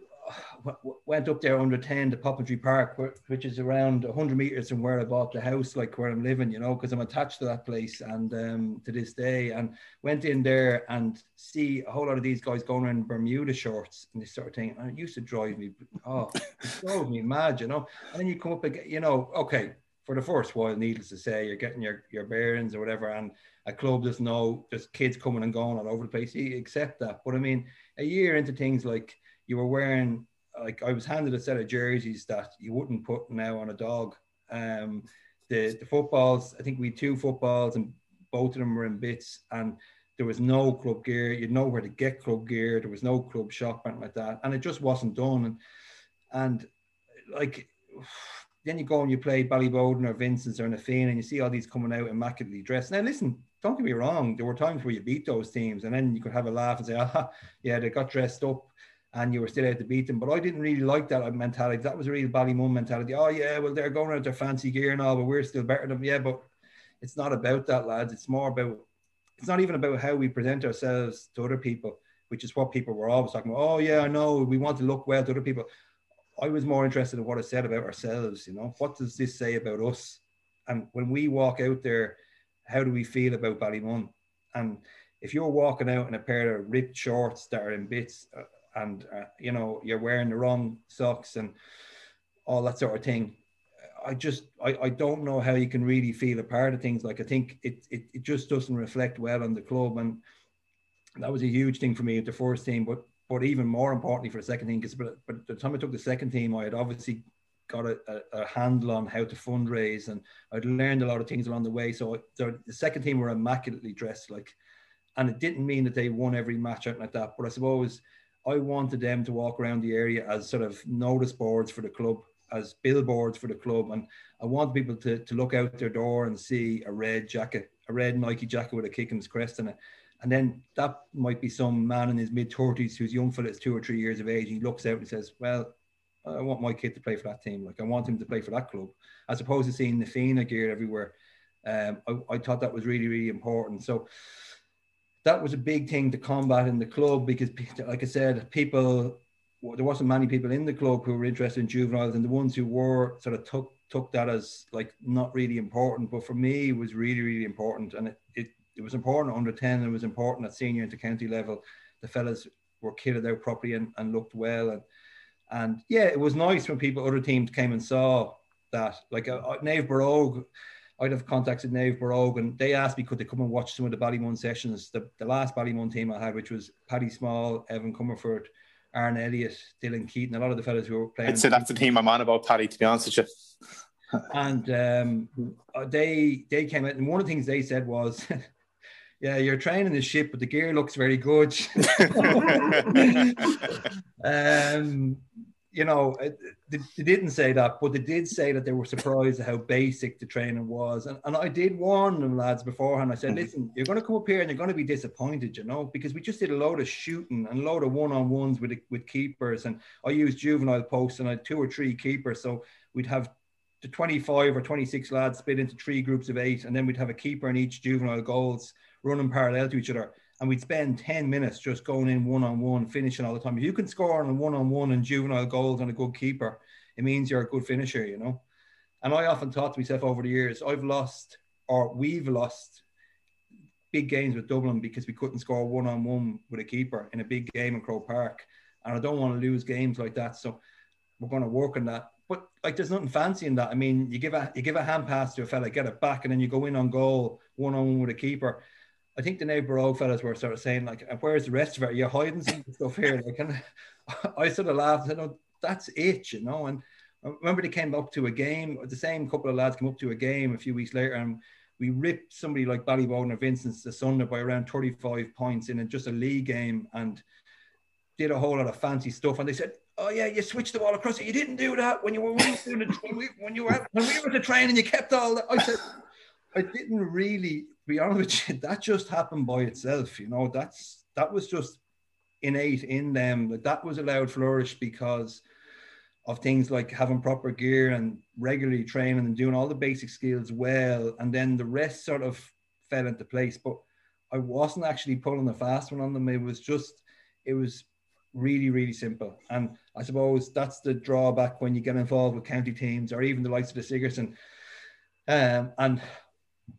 went up there under 10 to Poppintree Park, which is around 100 meters from where I bought the house, like where I'm living, you know, because I'm attached to that place and um, to this day. And went in there and see a whole lot of these guys going around Bermuda shorts and this sort of thing. And it used to drive me, oh, it drove me mad, you know. And then you come up again, you know, okay, for the first while, needless to say, you're getting your, your bearings or whatever. And a club doesn't know there's kids coming and going all over the place. You accept that. But I mean, a year into things like you were wearing, like I was handed a set of jerseys that you wouldn't put now on a dog. Um, the the footballs, I think we had two footballs and both of them were in bits and there was no club gear. You'd know where to get club gear. There was no club shop anything like that, and it just wasn't done. And and like then you go and you play Ballyboden or Vincent's or Na Fianna and you see all these coming out immaculately dressed. Now listen, don't get me wrong. There were times where you beat those teams and then you could have a laugh and say, ah, yeah, they got dressed up and you were still out to beat them. But I didn't really like that mentality. That was a real Ballymun mentality. Oh yeah, well they're going out their fancy gear and all, but we're still better than them. Yeah, but it's not about that, lads. It's more about. It's not even about how we present ourselves to other people, which is what people were always talking about. Oh yeah, I know we want to look well to other people. I was more interested in what it said about ourselves. You know, what does this say about us? And when we walk out there, how do we feel about Ballymun? And if you're walking out in a pair of ripped shorts that are in bits, uh, and uh, you know you're wearing the wrong socks and all that sort of thing, I just I, I don't know how you can really feel a part of things. Like I think it, it it just doesn't reflect well on the club, and that was a huge thing for me at the first team. But but even more importantly for the second team, because but, but the time I took the second team, I had obviously got a, a, a handle on how to fundraise, and I'd learned a lot of things along the way. So the, the second team were immaculately dressed, like, and it didn't mean that they won every match out like that. But I suppose I wanted them to walk around the area as sort of notice boards for the club, as billboards for the club, and I want people to to look out their door and see a red jacket, a red Nike jacket with a Kickham's crest in it. And then that might be some man in his mid 30s who's young fella, is two or three years of age. He looks out and says, Well, I want my kid to play for that team. Like, I want him to play for that club, as opposed to seeing the Fianna gear everywhere. Um, I, I thought that was really, really important. So that was a big thing to combat in the club because, like I said, people there wasn't many people in the club who were interested in juveniles, and the ones who were sort of took took that as like not really important. But for me, it was really really important, and it it, it was important under ten. and It was important at senior into county level. The fellas were kitted out properly and, and looked well, and and yeah, it was nice when people other teams came and saw that. Like uh, uh Naomh Baróg, I'd have contacted Naomh Baróg and they asked me could they come and watch some of the Ballymun sessions. The, the last Ballymun team I had, which was Paddy Small, Evan Comerford, Aaron Elliott, Dylan Keaton, a lot of the fellas who were playing. I'd say that's the team I'm on about, Paddy, to be honest with you. and um, they they came out, and one of the things they said was, "Yeah, you're training the ship, but the gear looks very good." um, you know, they, they, didn't say that, but they did say that they were surprised at how basic the training was. And, and I did warn them, lads, beforehand. I said, mm-hmm. listen, you're going to come up here and you're going to be disappointed, you know, because we just did a load of shooting and a load of one on ones with, with keepers. And I used juvenile posts and I had two or three keepers. So we'd have the 25 or 26 lads split into three groups of eight. And then we'd have a keeper in each juvenile goals running parallel to each other and we'd spend 10 minutes just going in one on one, finishing all the time. If you can score on a one on one and juvenile goals and a good keeper, it means you're a good finisher, you know. And I often thought to myself over the years, I've lost or we've lost big games with Dublin because we couldn't score one on one with a keeper in a big game in Croke Park. And I don't want to lose games like that. So we're going to work on that. But like, there's nothing fancy in that. I mean, you give a you give a hand pass to a fella, get it back, and then you go in on goal one on one with a keeper I think the neighbor old fellas were sort of saying like, "Where's the rest of it? You're hiding some stuff here." Like, and I sort of laughed. and said, "No, that's it," you know. And I remember they came up to a game. The same couple of lads came up to a game a few weeks later, and we ripped somebody like Ballyboden or Vincent's Asunder by around 35 points in just a league game, and did a whole lot of fancy stuff. And they said, "Oh yeah, you switched the ball across it. You didn't do that when you were when, we, when you were when we were to train and you kept all that." I said, "I didn't really." Be honest with you, that just happened by itself. You know, that's that was just innate in them. That that was allowed flourish because of things like having proper gear and regularly training and doing all the basic skills well, and then the rest sort of fell into place. But I wasn't actually pulling a fast one on them. It was just, it was really, really simple. And I suppose that's the drawback when you get involved with county teams or even the likes of the Sigerson. Um, and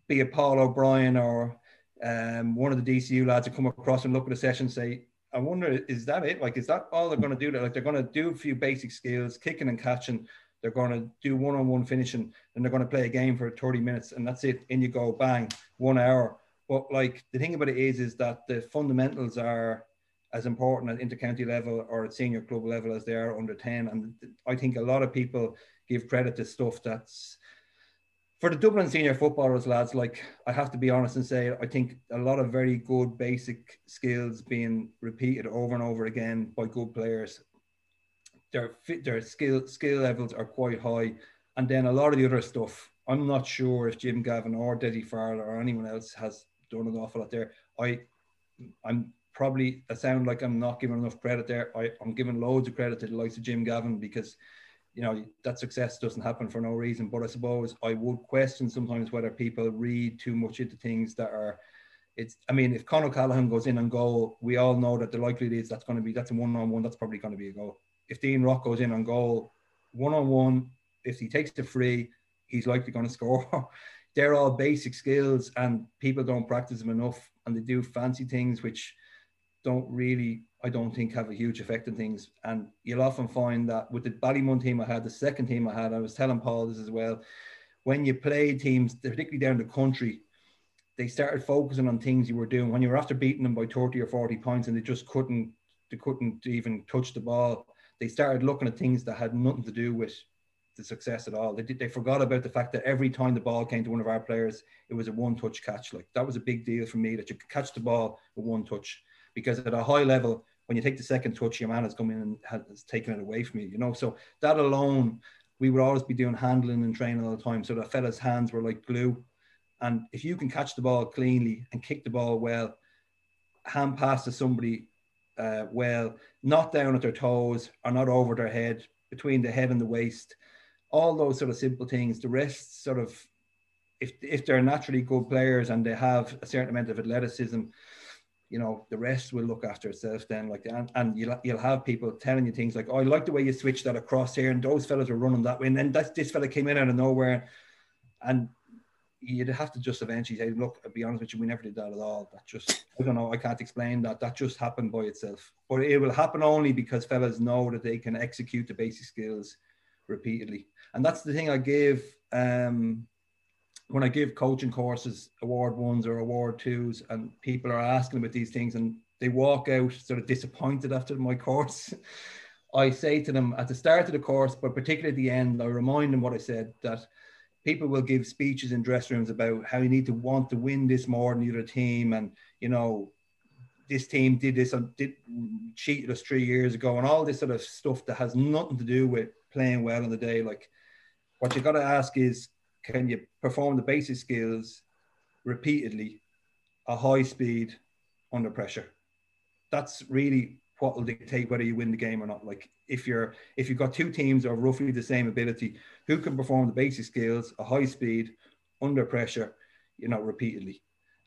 be it Paul O'Brien or um, one of the DCU lads to come across and look at the session say, I wonder, is that it? Like, is that all they're going to do? Like, they're going to do a few basic skills, kicking and catching. They're going to do one-on-one finishing, and they're going to play a game for 30 minutes, and that's it. In you go, bang, one hour. But like the thing about it is, is that the fundamentals are as important at intercounty level or at senior club level as they are under 10. And I think a lot of people give credit to stuff that's for the Dublin senior footballers, lads, like I have to be honest and say, I think a lot of very good basic skills being repeated over and over again by good players. Their their skill skill levels are quite high, and then a lot of the other stuff. I'm not sure if Jim Gavin or Dessie Farrell or anyone else has done an awful lot there. I, I'm probably I sound like I'm not giving enough credit there. I, I'm giving loads of credit to the likes of Jim Gavin because you know that success doesn't happen for no reason. But I suppose I would question sometimes whether people read too much into things that are. It's. I mean, if Con O'Callaghan goes in on goal, we all know that the likelihood is that's going to be that's a one on one. That's probably going to be a goal. If Dean Rock goes in on goal, one on one, if he takes the free, he's likely going to score. They're all basic skills, and people don't practice them enough, and they do fancy things which don't really I don't think have a huge effect on things. And you'll often find that with the Ballymun team I had, the second team I had, I was telling Paul this as well. When you play teams, particularly down the country, they started focusing on things you were doing when you were after beating them by 30 or 40 points and they just couldn't they couldn't even touch the ball. They started looking at things that had nothing to do with the success at all. They did, they forgot about the fact that every time the ball came to one of our players, it was a one touch catch. Like that was a big deal for me that you could catch the ball with one touch because at a high level, when you take the second touch, your man has come in and has taken it away from you, you know. So that alone, we would always be doing handling and training all the time. So the fella's hands were like glue. And if you can catch the ball cleanly and kick the ball well, hand pass to somebody uh, well, not down at their toes or not over their head, between the head and the waist, all those sort of simple things. The rest sort of, if if they're naturally good players and they have a certain amount of athleticism, you know the rest will look after itself then like and, and you'll, you'll have people telling you things like oh i like the way you switched that across here and those fellas are running that way and then that's this fella came in out of nowhere and you'd have to just eventually say look i'll be honest with you we never did that at all. That just i don't know i can't explain that. That just happened by itself. But it will happen only because fellas know that they can execute the basic skills repeatedly. And that's the thing i give um when I give coaching courses, award ones or award twos, and people are asking about these things and they walk out sort of disappointed after my course, I say to them at the start of the course, but particularly at the end, I remind them what I said that people will give speeches in dress rooms about how you need to want to win this more than the other team, and you know, this team did this and did cheated us three years ago, and all this sort of stuff that has nothing to do with playing well on the day. Like, what you got to ask is, can you perform the basic skills repeatedly, a high speed, under pressure? That's really what will dictate whether you win the game or not. Like if you're if you've got two teams of roughly the same ability, who can perform the basic skills, a high speed, under pressure, you know, repeatedly,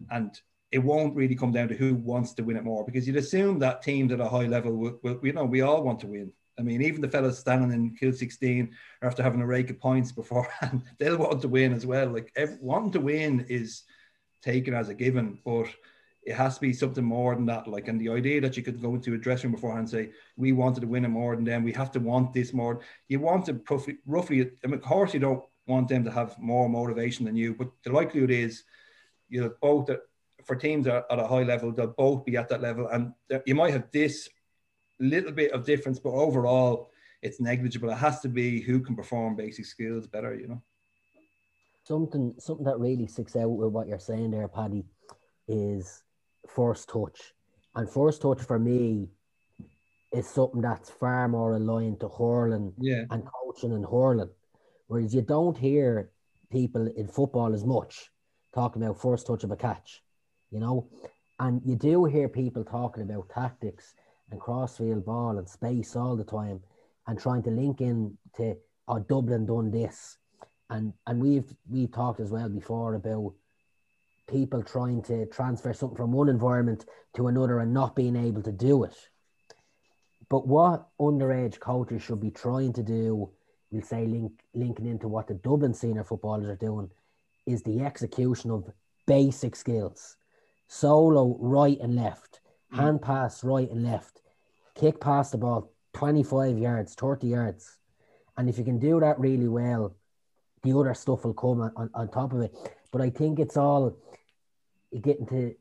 and it won't really come down to who wants to win it more because you'd assume that teams at a high level will, will you know, we all want to win. I mean, even the fellas standing in Hill 16 after having a rake of points beforehand, they'll want to win as well. Like every, wanting to win is taken as a given, but it has to be something more than that. Like, and the idea that you could go into a dressing room beforehand and say, we wanted to win it more than them, we have to want this more. You want to roughly, I mean, of course, you don't want them to have more motivation than you, but the likelihood is you know, both for teams at a high level, they'll both be at that level. And you might have this little bit of difference, but overall, it's negligible. It has to be who can perform basic skills better, you know. Something something that really sticks out with what you're saying there, Paddy, is first touch. And first touch for me is something that's far more aligned to hurling yeah. and coaching and hurling. Whereas you don't hear people in football as much talking about first touch of a catch, you know. And you do hear people talking about tactics and crossfield ball and space all the time and trying to link in to oh Dublin done this. And and we've we've talked as well before about people trying to transfer something from one environment to another and not being able to do it. But what underage coaches should be trying to do, we'll say link linking into what the Dublin senior footballers are doing, is the execution of basic skills. Solo right and left. Mm. hand pass right and left, kick past the ball 25 yards, 30 yards. And if you can do that really well, the other stuff will come on, on, top of it. But I think it's all getting to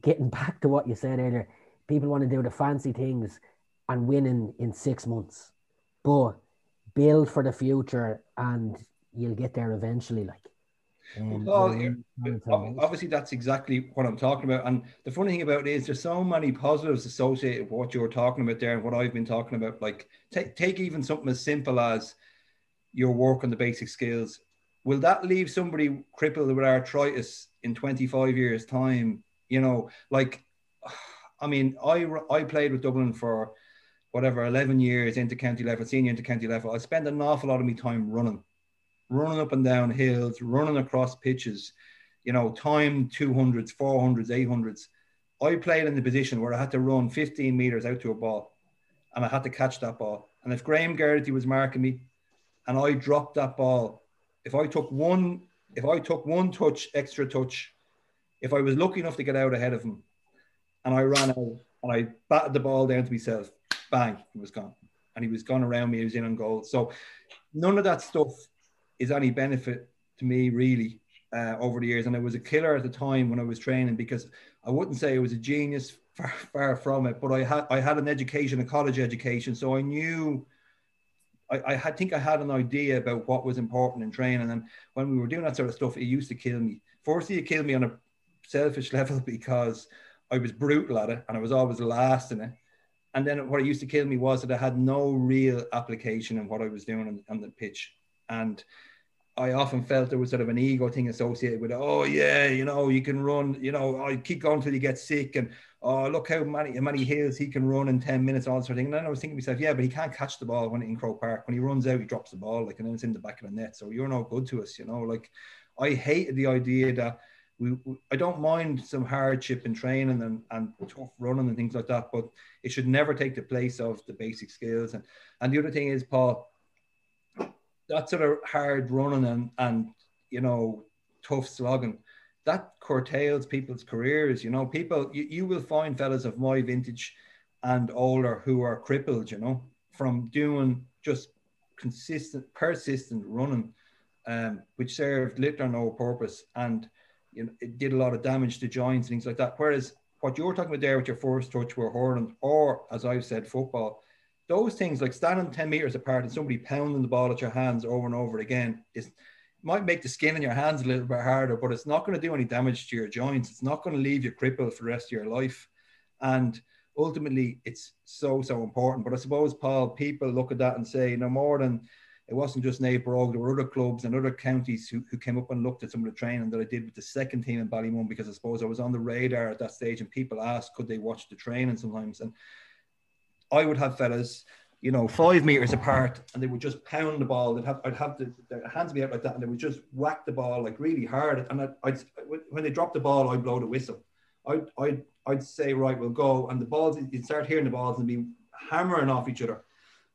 getting back to what you said earlier. People want to do the fancy things and winning in six months. But build for the future and you'll get there eventually. Like um, well, obviously, that's exactly what I'm talking about. And the funny thing about it is, there's so many positives associated with what you're talking about there and what I've been talking about. Like, take take even something as simple as your work on the basic skills. Will that leave somebody crippled with arthritis in 25 years' time? You know, like, I mean, I I played with Dublin for whatever 11 years into county level, senior into county level. I spent an awful lot of my time running running up and down hills, running across pitches, you know, time 200s, 400s, 800s. I played in the position where I had to run 15 meters out to a ball and I had to catch that ball. And if Graham Geraghty was marking me and I dropped that ball, if I took one, if I took one touch, extra touch, if I was lucky enough to get out ahead of him and I ran out and I batted the ball down to myself, bang, he was gone. And he was gone around me, he was in on goal. So none of that stuff is any benefit to me really uh, over the years. And it was a killer at the time when I was training because I wouldn't say it was a genius, far, far from it. But I had I had an education, a college education, so I knew. I, I had, think I had an idea about what was important in training, and when we were doing that sort of stuff, it used to kill me. Firstly, it killed me on a selfish level because I was brutal at it, and I was always last in it. And then what it used to kill me was that I had no real application in what I was doing on, on the pitch, and I often felt there was sort of an ego thing associated with it. Oh yeah, you know, you can run, you know, I keep going till you get sick and oh look how many how many hills he can run in 10 minutes, all that sort of thing. And then I was thinking to myself, yeah, but he can't catch the ball when in Croke Park. When he runs out, he drops the ball, like and then it's in the back of the net. So you're no good to us, you know. Like I hated the idea that we, we I don't mind some hardship in training and, and tough running and things like that, but it should never take the place of the basic skills. And and the other thing is, Paul, that sort of hard running and and you know tough slogging that curtails people's careers. You know, people you, you will find fellas of my vintage and older who are crippled. You know, from doing just consistent, persistent running, um, which served little or no purpose, and you know it did a lot of damage to joints and things like that. Whereas what you're talking about there with your first touch were hurling, or as I've said, football. Those things like standing 10 meters apart and somebody pounding the ball at your hands over and over again is might make the skin in your hands a little bit harder, but it's not going to do any damage to your joints. It's not going to leave you crippled for the rest of your life. And ultimately, it's so, so important. But I suppose, Paul, people look at that and say, no more than it wasn't just Bróg, there were other clubs and other counties who, who came up and looked at some of the training that I did with the second team in Ballymun because I suppose I was on the radar at that stage and people asked, could they watch the training sometimes? And I would have fellas you know, five meters apart, and they would just pound the ball. They'd have, I'd have the, their hands be out like that, and they would just whack the ball like really hard. And I'd, I'd when they dropped the ball, I'd blow the whistle. I'd, I'd, I'd say, right, we'll go. And the balls, you'd start hearing the balls and be hammering off each other.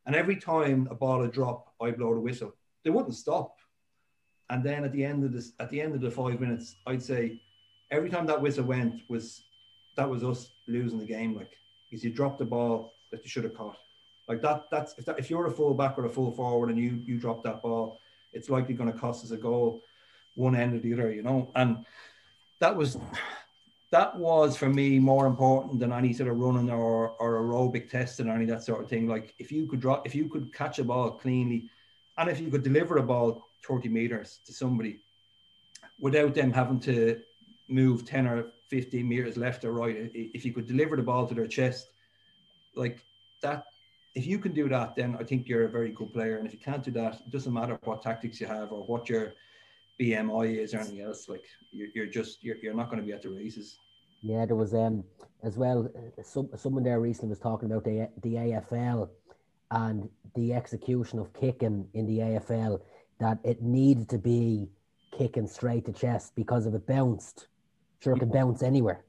And every time a ball would drop, I'd blow the whistle. They wouldn't stop. And then at the end of this, at the end of the five minutes, I'd say, every time that whistle went was that was us losing the game. Like, because you dropped the ball that you should have caught. Like that, that's if, that, if you're a full back or a full forward and you you drop that ball, it's likely going to cost us a goal, one end or the other, you know. And that was that was for me more important than any sort of running or or aerobic testing or any that sort of thing. Like if you could drop, if you could catch a ball cleanly, and if you could deliver a ball 30 meters to somebody without them having to move 10 or 15 meters left or right, if you could deliver the ball to their chest, like that if you can do that, then I think you're a very good player. And if you can't do that, it doesn't matter what tactics you have or what your BMI is or anything else. Like you're, you're just you're, you're not going to be at the races. Yeah, there was um as well. Some someone there recently was talking about the the AFL and the execution of kicking in the AFL that it needed to be kicking straight to chest because if it bounced, sure it can bounce anywhere,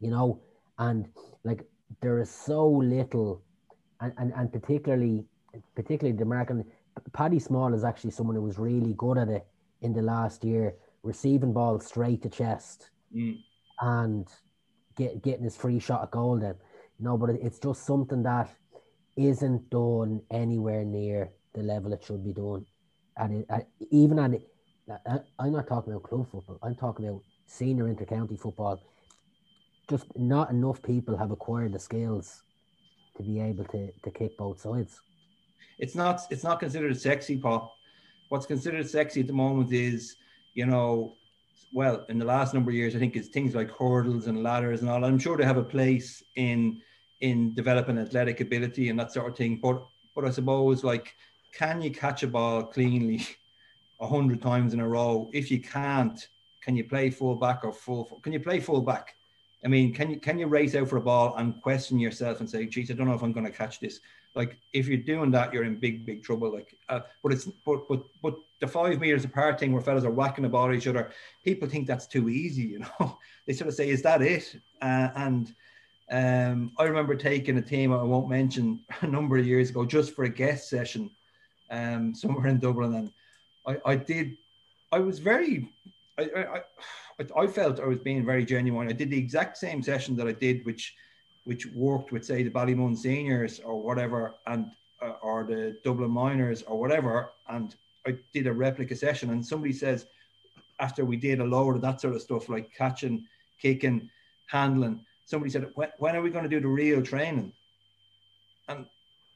you know. And like there is so little and, and, and particularly particularly the American Paddy Small is actually someone who was really good at it in the last year, receiving balls straight to chest mm. and get, getting his free shot at goal then. You know, but it's just something that isn't done anywhere near the level it should be done. And it, even at it, I'm not talking about club football. I'm talking about senior intercounty football. Just not enough people have acquired the skills to be able to, to kick both sides. It's not it's not considered sexy, Paul. What's considered sexy at the moment is, you know, well, in the last number of years, I think it's things like hurdles and ladders and all. I'm sure they have a place in in developing athletic ability and that sort of thing. But but I suppose like, can you catch a ball cleanly a hundred times in a row? If you can't, can you play full back or full? Can you play full back? I mean, can you can you race out for a ball and question yourself and say, "Geez, I don't know if I'm going to catch this." Like, if you're doing that, you're in big, big trouble. Like, uh, but it's but but but the five meters apart thing where fellas are whacking the ball at each other, people think that's too easy. You know, they sort of say, "Is that it?" Uh, and um, I remember taking a team I won't mention a number of years ago just for a guest session, um, somewhere in Dublin, and I, I did. I was very, I, I I felt I was being very genuine. I did the exact same session that I did, which which worked with say the Ballymun seniors or whatever, and uh, or the Dublin minors or whatever, and I did a replica session. And somebody says after we did a load of that sort of stuff like catching, kicking, handling, somebody said, when, when are we going to do the real training? And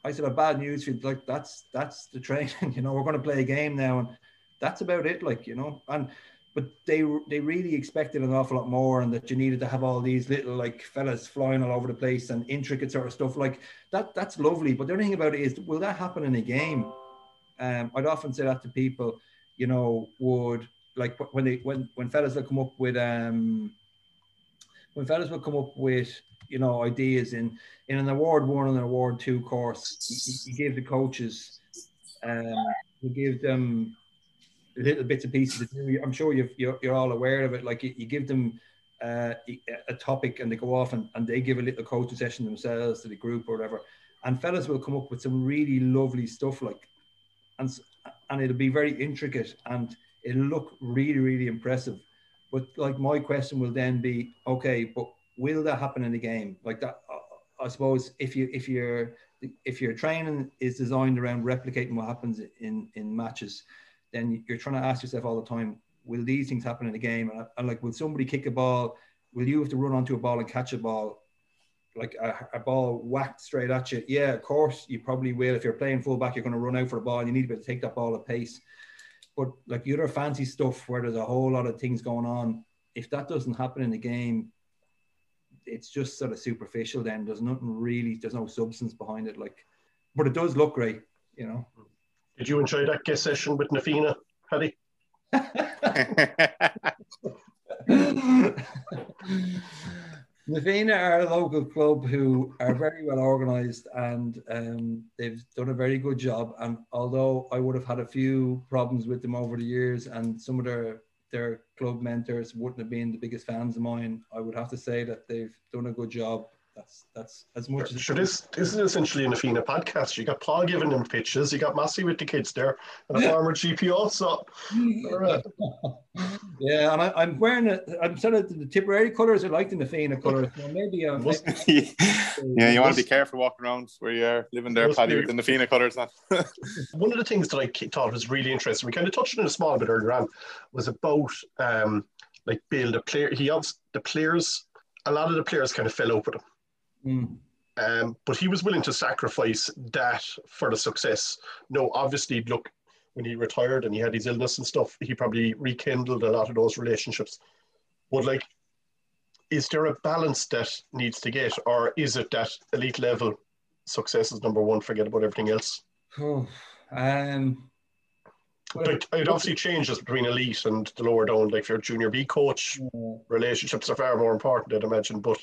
I said, a bad news for you. Like that's that's the training. you know, we're going to play a game now, and that's about it. Like you know, and but they they really expected an awful lot more and that you needed to have all these little like fellas flying all over the place and intricate sort of stuff. Like that that's lovely but the only thing about it is will that happen in a game? Um, i'd often say that to people you know would like when they when when fellas will come up with um when fellas will come up with you know ideas in in an award one and an award two course you, you give the coaches um you give them little bits and pieces. I'm sure you've, you're, you're all aware of it. Like you, you give them uh, a topic and they go off and, and they give a little coaching session themselves to the group or whatever. And fellas will come up with some really lovely stuff like, and and it'll be very intricate and it'll look really really impressive. But like my question will then be, okay, but will that happen in the game? Like that, I suppose if you if you're if your training is designed around replicating what happens in in matches, then you're trying to ask yourself all the time, will these things happen in the game? And, and like, will somebody kick a ball? Will you have to run onto a ball and catch a ball? Like a, a ball whacked straight at you. Yeah, of course, you probably will. If you're playing fullback, you're going to run out for a ball. And you need to be able to take that ball at pace. But like the other fancy stuff where there's a whole lot of things going on, if that doesn't happen in the game, it's just sort of superficial. Then there's nothing really. There's no substance behind it. Like, but it does look great, you know. Mm. Did you enjoy that guest session with Na Fianna, Paddy? Na Fianna are a local club who are very well organised and um, they've done a very good job. And although I would have had a few problems with them over the years, and some of their their club mentors wouldn't have been the biggest fans of mine, I would have to say that they've done a good job. That's that's as much as Sure, this, this is essentially an Na Fianna podcast. You got Paul giving them pitches, you got Mossy with the kids there, and a former GPO. So, all right. Yeah, and I, I'm wearing it. I'm sort of the Tipperary colours are like the Na Fianna colours. So maybe uh, Must- maybe- yeah, you want to be careful walking around where you're living there, Paddy, be- with the Na Fianna colours on. One of the things that I thought was really interesting, we kind of touched on it a small bit earlier on, was about um, like Bill, the player. He also the players. A lot of the players kind of fell out with him. Mm. Um, but he was willing to sacrifice that for the success. No, obviously, look, when he retired and he had his illness and stuff, he probably rekindled a lot of those relationships. But like, is there a balance that needs to get, or is it that elite level success is number one? Forget about everything else. Oh, um, Like, it obviously changes between elite and the lower down. Like, if you're a junior B coach, relationships are far more important, I'd imagine. But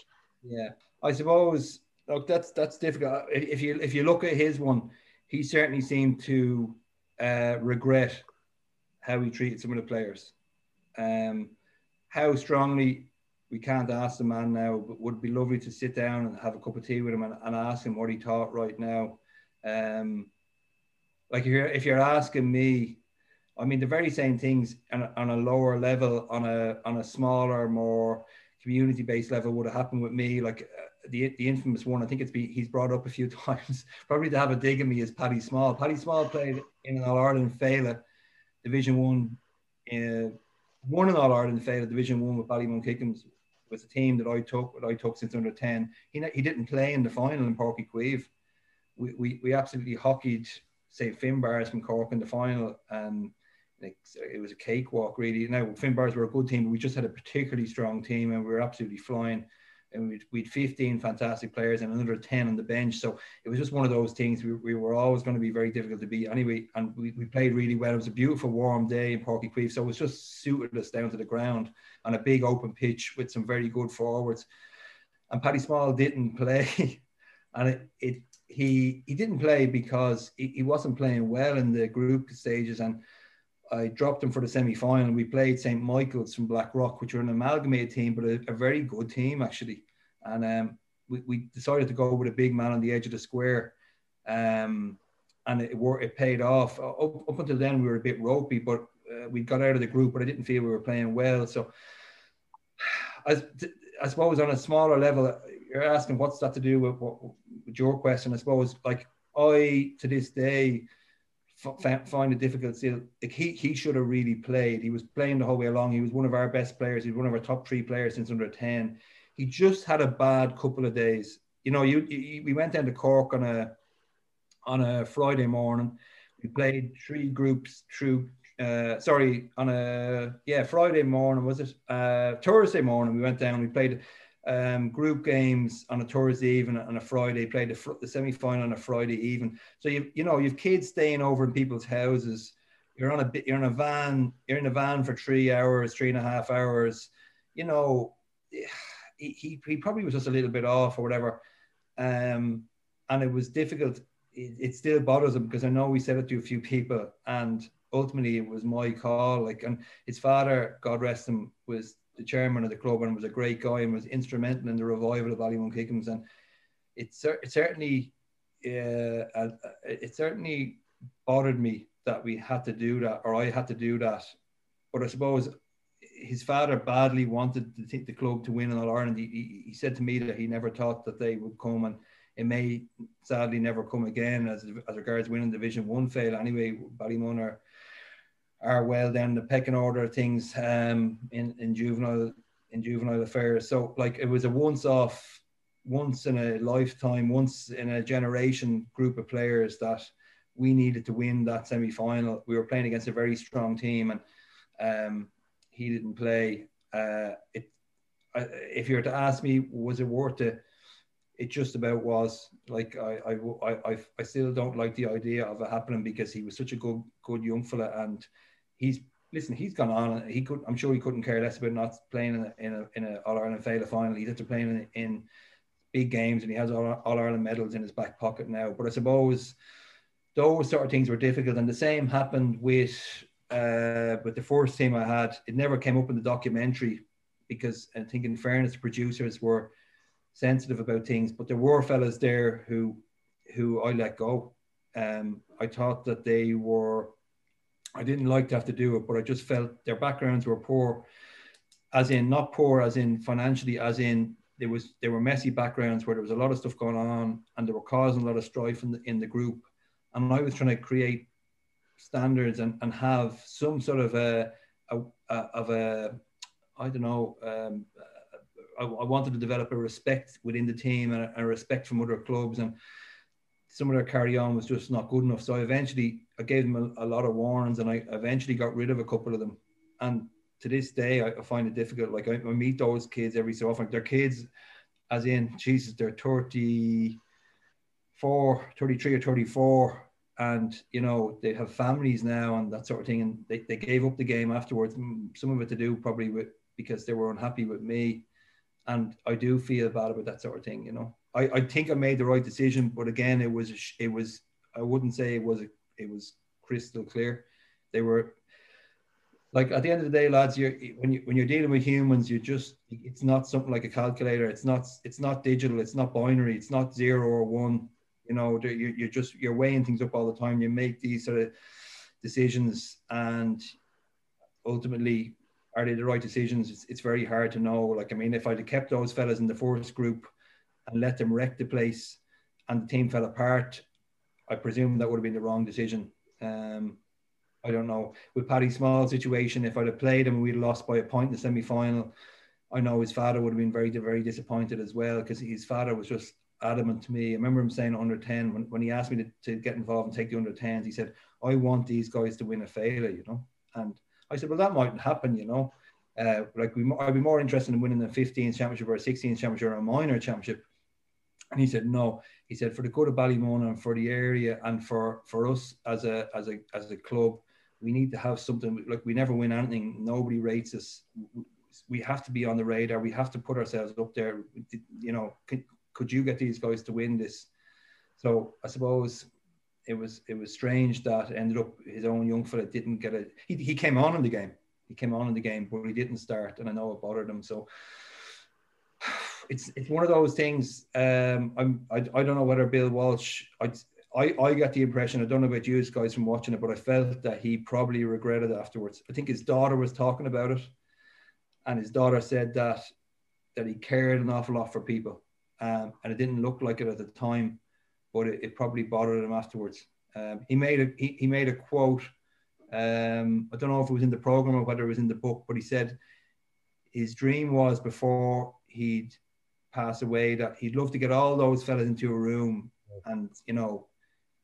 Yeah, I suppose. Look, that's that's difficult. If if you if you look at his one, he certainly seemed to uh, regret how he treated some of the players. Um, how strongly we can't ask the man now, but would be lovely to sit down and have a cup of tea with him and, and ask him what he thought right now. Um, like if you're if you're asking me, I mean the very same things on on a lower level, on a on a smaller, more community based level would have happened with me. Like uh, the the infamous one, I think it's be he's brought up a few times. Probably to have a dig at me is Paddy Small. Paddy Small played in an All Ireland Féile Division One, uh, won an All Ireland Féile Division One with Ballymun Kickhams. Was a team that I took, that I took since under ten. He he didn't play in the final in Páirc Uí Chaoimh. We, we, we absolutely hockeyed, say, Finbarr's from Cork in the final, and it was a cakewalk really. Now Finbarr's were a good team, but we just had a particularly strong team, and we were absolutely flying. And we'd, we'd 15 fantastic players and another 10 on the bench. So it was just one of those things. We, we were always going to be very difficult to beat anyway. And we, we played really well. It was a beautiful warm day in Páirc Uí Chaoimh. So it was just suited us down to the ground on a big open pitch with some very good forwards. And Paddy Small didn't play. and it, it he he didn't play because he, he wasn't playing well in the group stages. And I dropped them for the semi final. We played St. Michael's from Blackrock, which were an amalgamated team, but a, a very good team actually. And um, we, we decided to go with a big man on the edge of the square. Um, and it, it paid off. Up, up until then, we were a bit ropey, but uh, we got out of the group, but I didn't feel we were playing well. So I, I suppose on a smaller level, you're asking what's that to do with, with your question? I suppose, like, I to this day find it difficult still. He he should have really played. He was playing the whole way along. He was one of our best players. He was one of our top three players since under ten. He just had a bad couple of days. You know, you, you we went down to Cork on a on a Friday morning. We played three groups through. Uh, sorry, on a yeah Friday morning was it? Uh, Thursday morning we went down. We played um, group games on a Thursday evening and a Friday. Played the, fr- the semi final on a Friday evening. So you you know you've kids staying over in people's houses. You're on a bit. You're in a van. You're in a van for three hours, three and a half hours. You know, he he, he probably was just a little bit off or whatever, um, and it was difficult. It, it still bothers him because I know we said it to a few people, and ultimately it was my call. Like, and his father, God rest him, was the chairman of the club and was a great guy and was instrumental in the revival of Ballymun Kickhams. And it, cer- it certainly, uh, uh, it certainly bothered me that we had to do that, or I had to do that. But I suppose his father badly wanted the, the club to win in All Ireland. He, he, he, said to me that he never thought that they would come, and it may sadly never come again as as regards winning Division One Féile. Anyway, Ballymun are are well down the pecking order of things um, in in juvenile in juvenile affairs. So like it was a once off, once in a lifetime, once in a generation group of players that we needed to win that semi final. We were playing against a very strong team, and um, he didn't play. Uh, it, I, if you were to ask me, was it worth it? It just about was. Like I, I, I, I still don't like the idea of it happening because he was such a good, good young fella, and he's listen. He's gone on. He could. I'm sure he couldn't care less about not playing in a in a, in a All Ireland Féile final. He's after playing in, in big games, and he has all, all Ireland medals in his back pocket now. But I suppose those sort of things were difficult, and the same happened with uh, with the first team I had. It never came up in the documentary because I think, in fairness, the producers were sensitive about things, but there were fellas there who who I let go. Um, I thought that they were. I didn't like to have to do it, but I just felt their backgrounds were poor, as in not poor, as in financially, as in there was there were messy backgrounds where there was a lot of stuff going on, and they were causing a lot of strife in the in the group. And I was trying to create standards and, and have some sort of a, a, a of a I don't know um, I, I, wanted to develop a respect within the team and a, a, respect from other clubs. And some of their carry on was just not good enough. So I eventually I gave them a, a, lot of warnings and I eventually got rid of a couple of them. And to this day I, I find it difficult. Like I, I meet those kids every so often. They're kids as in Jesus they're 34, 33 or 34 and you know they have families now and that sort of thing. And they, they gave up the game afterwards. Mm, some of it to do probably with because they were unhappy with me. And i do feel bad about that sort of thing you know i, I think i made the right decision but again it was it was i wouldn't say it was it was crystal clear they were like at the end of the day lads you're when you when you're dealing with humans you just it's not something like a calculator it's not it's not digital it's not binary it's not zero or one you know, you, you're just you're weighing things up all the time. You make these sort of decisions, and ultimately, are they the right decisions? It's, it's very hard to know. Like, I mean, if I'd kept those fellas in the first group and let them wreck the place, and the team fell apart, I presume that would have been the wrong decision. Um, I don't know. With Paddy Small's situation, if I'd have played him, we'd lost by a point in the semi final. I know his father would have been very, very disappointed as well because his father was just adamant to me. I remember him saying under 10 when, when he asked me to, to get involved and take the under 10s, he said, I want these guys to win a Féile, you know. And I said, Well, that mightn't happen, you know. Uh, like we, I'd be more interested in winning the 15th championship or a 16th championship or a minor championship. And he said, No. He said, for the good of Ballymun and for the area and for, for us as a as a as a club, we need to have something like we never win anything. Nobody rates us. We have to be on the radar. We have to put ourselves up there. You know, could you get these guys to win this? So I suppose it was it was strange that ended up his own young fella didn't get it. He, he came on in the game. He came on in the game, but he didn't start, and I know it bothered him. So it's it's one of those things. Um, I'm I, I don't know whether Bill Walsh. I I I got the impression. I don't know about you guys from watching it, but I felt that he probably regretted afterwards. I think his daughter was talking about it, and his daughter said that that he cared an awful lot for people um, and it didn't look like it at the time, but it, it probably bothered him afterwards. Um, he made a he, he made a quote. Um, I don't know if it was in the program or whether it was in the book, but he said his dream was before he'd pass away that he'd love to get all those fellas into a room and you know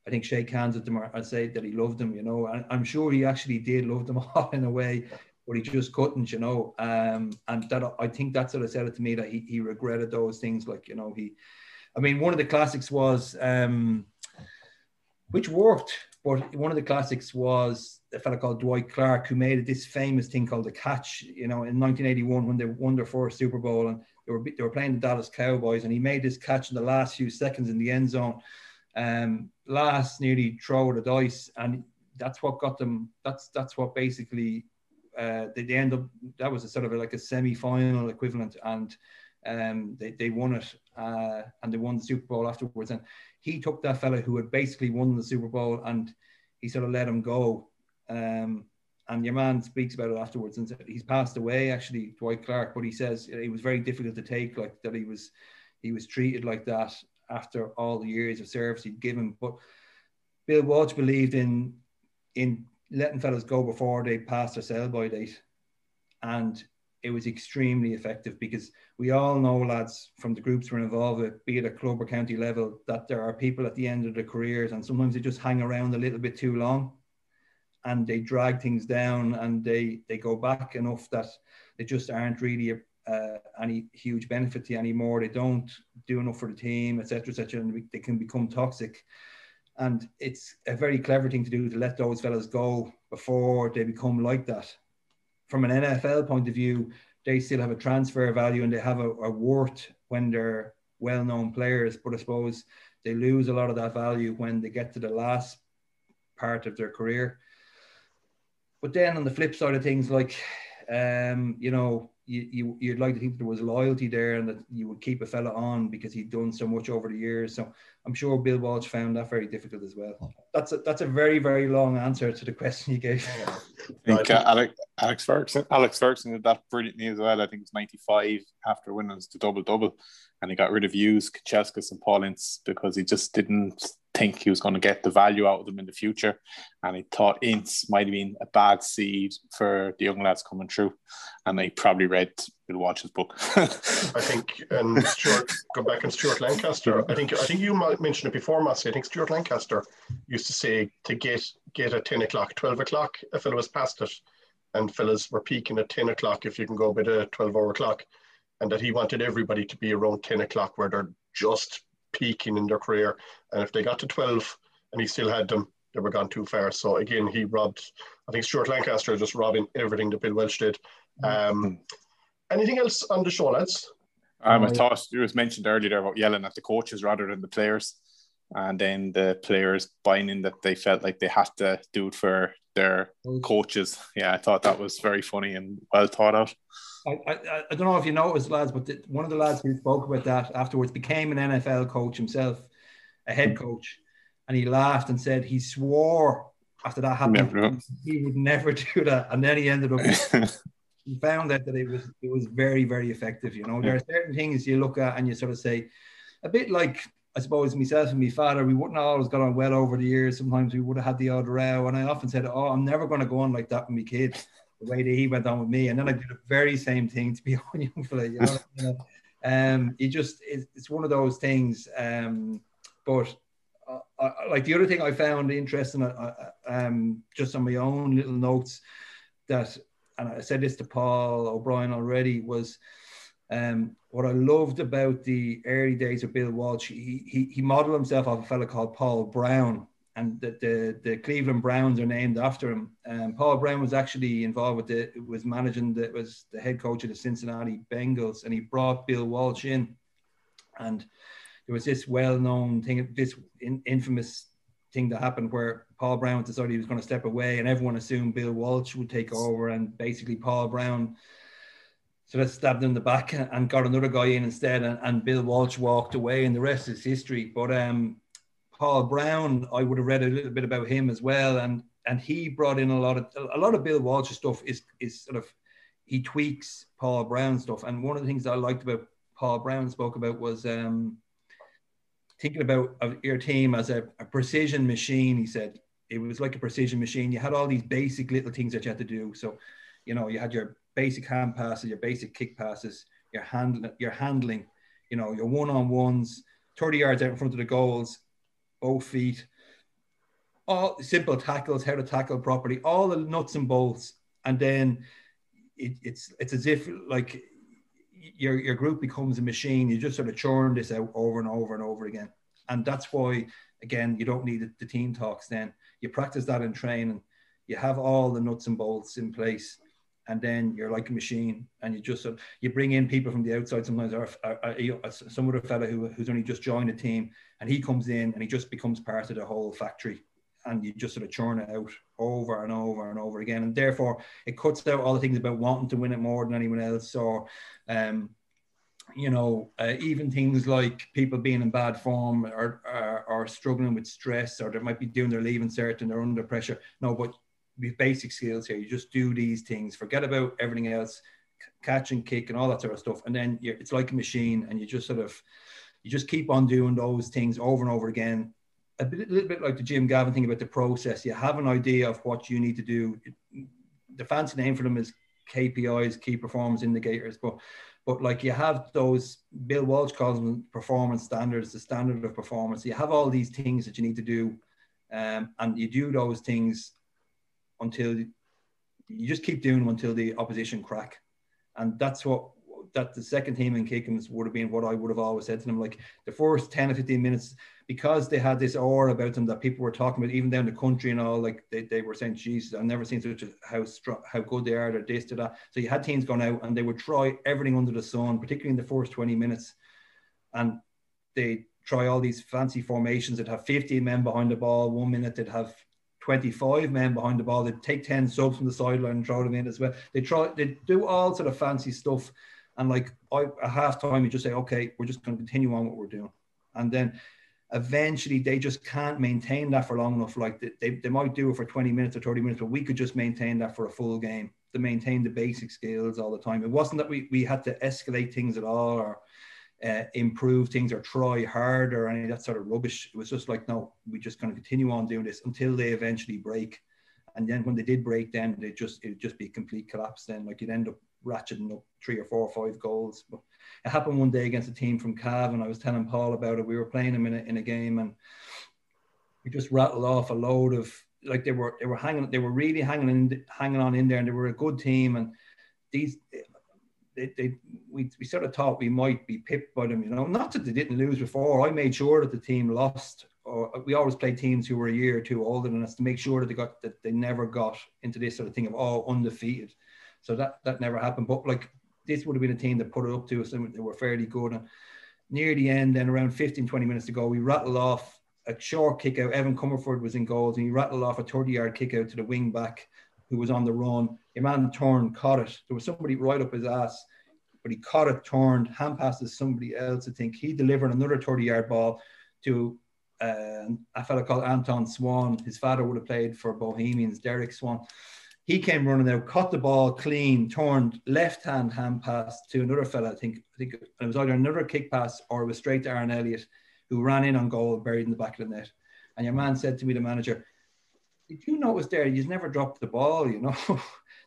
I think shake hands with them and say that he loved them, you know. And I'm sure he actually did love them all in a way but he just couldn't, you know. Um, and that I think that's what I said it to me that he, he regretted those things. Like, you know, he, I mean, one of the classics was, um, which worked, but one of the classics was a fellow called Dwight Clark who made this famous thing called the catch, you know, in 1981 when they won their first Super Bowl and they were they were playing the Dallas Cowboys and he made this catch in the last few seconds in the end zone. Um, last nearly throw the dice and that's what got them. That's that's what basically uh, they, they end up. That was a sort of like a semi-final equivalent, and um, they they won it, uh, and they won the Super Bowl afterwards. And he took that fella who had basically won the Super Bowl, and he sort of let him go. Um, and your man speaks about it afterwards and said he's passed away actually dwight clark but he says it was very difficult to take like that he was he was treated like that after all the years of service he'd given. But bill walsh believed in in letting fellas go before they passed their sell by date and it was extremely effective because we all know lads from the groups we're involved with be it at club or county level that there are people at the end of their careers and sometimes they just hang around a little bit too long and they drag things down and they they go back enough that they just aren't really uh, any huge benefit to you anymore. They don't do enough for the team, etc., etc., and they can become toxic. And it's a very clever thing to do to let those fellas go before they become like that. From an NFL point of view, they still have a transfer value and they have a, a worth when they're well-known players. But I suppose they lose a lot of that value when they get to the last part of their career but then on the flip side of things, like, um, you know, you, you, you'd like to think there was loyalty there and that you would keep a fella on because he'd done so much over the years. So I'm sure Bill Walsh found that very difficult as well. That's a, that's a very, very long answer to the question you gave. I think uh, Alex, Alex Ferguson, Alex Ferguson did that brilliantly as well. I think it was 95 after winning the double double, and he got rid of Hughes, Kanchelskis, and Paul Ince because he just didn't think he was going to get the value out of them in the future. And he thought Ince might have been a bad seed for the young lads coming through. And they probably read Bill Walsh's book. I think, and Stuart, go back and Stuart Lancaster. I think I think you mentioned it before, Mossy. I think Stuart Lancaster used to say to get get at 10 o'clock, 12 o'clock, a fellow was past it. And fellas were peaking at 10 o'clock if you can go a bit at 12 hour o'clock. And that he wanted everybody to be around 10 o'clock where they're just peaking in their career. And if they got to 12 and he still had them, they were gone too far. So again, he robbed, I think Stuart Lancaster just robbing everything that Bill Walsh did. Um, anything else on the show, lads? Um, I thought it was mentioned earlier about yelling at the coaches rather than the players. And then the players buying in that they felt like they had to do it for their mm. coaches. Yeah, I thought that was very funny and well thought out. I, I, I don't know if you noticed, lads, but the, one of the lads who spoke about that afterwards became an NFL coach himself, a head coach, and he laughed and said he swore after that happened he would never do that, and then he ended up. he found out that it was it was very very effective. You know, there are certain things you look at and you sort of say, a bit like I suppose myself and my father, we wouldn't always got on well over the years. Sometimes we would have had the odd row, and I often said, "Oh, I'm never going to go on like that with my kids." the way that he went on with me, and then I did the very same thing to be on young fella. You know, you know? um, it just it's, it's one of those things. Um, but uh, I, like the other thing I found interesting, uh, uh, um, just on my own little notes, that and I said this to Paul O'Brien already was. Um, what I loved about the early days of Bill Walsh, he, he, he modeled himself off a fellow called Paul Brown, and the, the, the Cleveland Browns are named after him. Um, Paul Brown was actually involved with the was managing the was the head coach of the Cincinnati Bengals, and he brought Bill Walsh in, and there was this well-known thing, this in, infamous thing that happened where Paul Brown decided he was going to step away, and everyone assumed Bill Walsh would take over, and basically Paul Brown. So that stabbed him in the back and got another guy in instead, and, and Bill Walsh walked away, and the rest is history. But um, Paul Brown, I would have read a little bit about him as well, and and he brought in a lot of a lot of Bill Walsh's stuff is is sort of he tweaks Paul Brown stuff. And one of the things I liked about Paul Brown spoke about was um, thinking about your team as a, a, precision machine. He said it was like a precision machine. You had all these basic little things that you had to do. So, you know, you had your basic hand passes, your basic kick passes, your handling, your handling, you know, your one on ones, 30 yards out in front of the goals, both feet, all simple tackles, how to tackle properly, all the nuts and bolts, and then it, it's it's as if like your your group becomes a machine. You just sort of churn this out over and over and over again, and that's why again you don't need the, the team talks. Then you practice that in training. You have all the nuts and bolts in place and then you're like a machine and you just you bring in people from the outside sometimes or, or, or some other fella who, who's only just joined a team and he comes in and he just becomes part of the whole factory and you just sort of churn it out over and over and over again, and therefore it cuts out all the things about wanting to win it more than anyone else, or um, you know, uh, even things like people being in bad form or, or, struggling with stress, or they might be doing their leaving cert and they're under pressure. No, but basic skills here, you just do these things, forget about everything else, catch and kick and all that sort of stuff, and then it's like a machine, and you just sort of you just keep on doing those things over and over again. A, bit, little bit like the Jim Gavin thing about the process. You have an idea of what you need to do. The fancy name for them is KPIs, key performance indicators, but but like you have those Bill Walsh calls them performance standards, the standard of performance. You have all these things that you need to do, um, and you do those things until you just keep doing them until the opposition crack, and that's what that the second team in Kickhams would have been what I would have always said to them. Like the first 10 or 15 minutes, because they had this aura about them that people were talking about, even down the country and all, like they, they were saying, Jesus, I've never seen such a how strong, how good they are, they're this to that. So you had teams going out and they would try everything under the sun, particularly in the first 20 minutes. And they try all these fancy formations that have 15 men behind the ball. One minute they'd have 25 men behind the ball. They'd take 10 subs from the sideline and throw them in as well. They try, they do all sort of fancy stuff and like I, at half time, you just say, okay, we're just going to continue on what we're doing. And then eventually they just can't maintain that for long enough. Like they, they might do it for 20 minutes or 30 minutes, but we could just maintain that for a full game to maintain the basic skills all the time. It wasn't that we, we had to escalate things at all or uh, improve things or try hard or any of that sort of rubbish. It was just like, no, we're just going to continue on doing this until they eventually break. And then when they did break, then they just it'd just be a complete collapse. Then like you'd end up ratcheting up three or four or five goals. But it happened one day against a team from Cav, and I was telling Paul about it. We were playing them in a, in a game, and we just rattled off a load of like they were they were hanging they were really hanging in hanging on in there, and they were a good team. And these they, they we, we sort of thought we might be pipped by them, you know. Not that they didn't lose before. I made sure that the team lost. Or uh, we always played teams who were a year or two older than us to make sure that they got that they never got into this sort of thing of oh undefeated so that that never happened. But like this would have been a team that put it up to us and they were fairly good. And near the end, then around 15, 20 minutes to go, we rattled off a short kick out. Evan Comerford was in goals and he rattled off a 30 yard kick out to the wing back who was on the run. A man turned, caught it. There was somebody right up his ass, but he caught it, turned, hand passed to somebody else. I think he delivered another 30 yard ball to uh, a fellow called Anton Swan. His father would have played for Bohemians, Derek Swan. He came running out, caught the ball clean, turned left hand hand pass to another fella. I think I think it was either another kick pass or it was straight to Aaron Elliott, who ran in on goal, buried in the back of the net. And your man said to me, the manager, "Did you notice there? You've never dropped the ball. You know,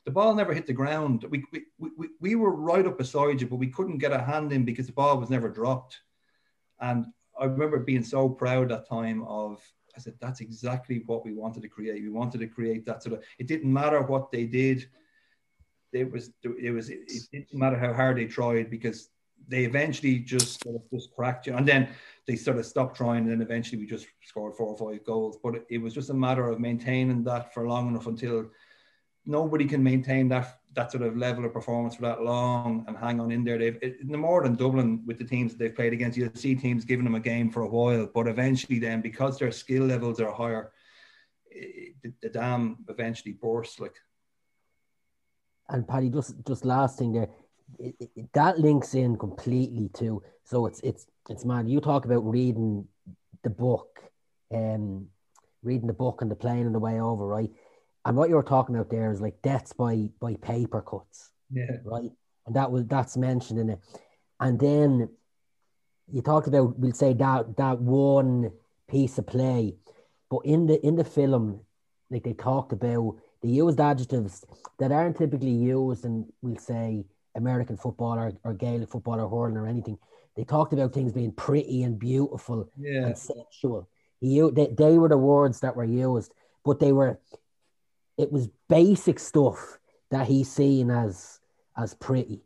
the ball never hit the ground. We, we we we were right up beside you, but we couldn't get a hand in because the ball was never dropped. And I remember being so proud that time of I said, that's exactly what we wanted to create. We wanted to create that sort of, it didn't matter what they did. It was, it was, it didn't matter how hard they tried because they eventually just sort of just cracked you. And then they sort of stopped trying. And then eventually we just scored four or five goals. But it was just a matter of maintaining that for long enough until nobody can maintain that that sort of level of performance for that long and hang on in there. They've no more than Dublin with the teams that they've played against. You'll see teams giving them a game for a while, but eventually, then because their skill levels are higher, the, the dam eventually bursts. Like, and Paddy, just just last thing there, it, it, that links in completely too. So it's it's it's mad. You talk about reading the book, um, reading the book and the plane on the way over, right? And what you're talking about there is like deaths by by paper cuts. Yeah. Right. And that was that's mentioned in it. And then you talked about we'll say that that one piece of play. But in the in the film, like they talked about they used adjectives that aren't typically used and we'll say American football or, or Gaelic football or hurling or anything. They talked about things being pretty and beautiful yeah. and sexual. He, they, they were the words that were used, but they were it was basic stuff that he's seen as as pretty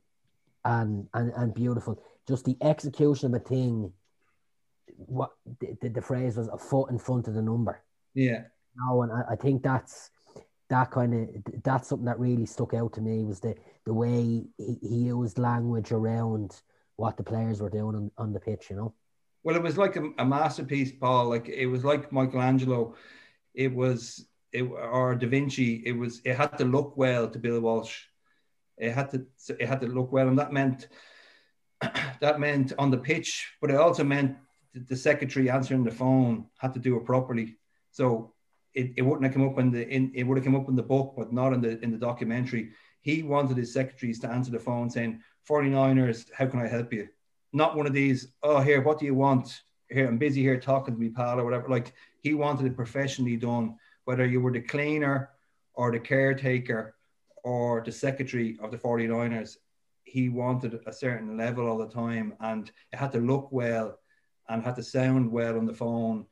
and and, and beautiful. Just the execution of a thing. What the, the, phrase was a foot in front of the number. Yeah. No, and I, I think that's that kind of that's something that really stuck out to me was the the way he, he used language around what the players were doing on, on the pitch. You know. Well, it was like a, a masterpiece, Paul. Like it was like Michelangelo it was it or Da Vinci. It was it had to look well to Bill Walsh. It had to it had to look well, and that meant that meant on the pitch, but it also meant the secretary answering the phone had to do it properly. So it, it wouldn't have come up in the in it would have come up in the book, but not in the in the documentary. He wanted his secretaries to answer the phone saying, 49ers, how can I help you? Not one of these, oh here, what do you want? Here, I'm busy here talking to me pal or whatever. Like he wanted it professionally done, whether you were the cleaner or the caretaker or the secretary of the 49ers, he wanted a certain level all the time and it had to look well and had to sound well on the phone.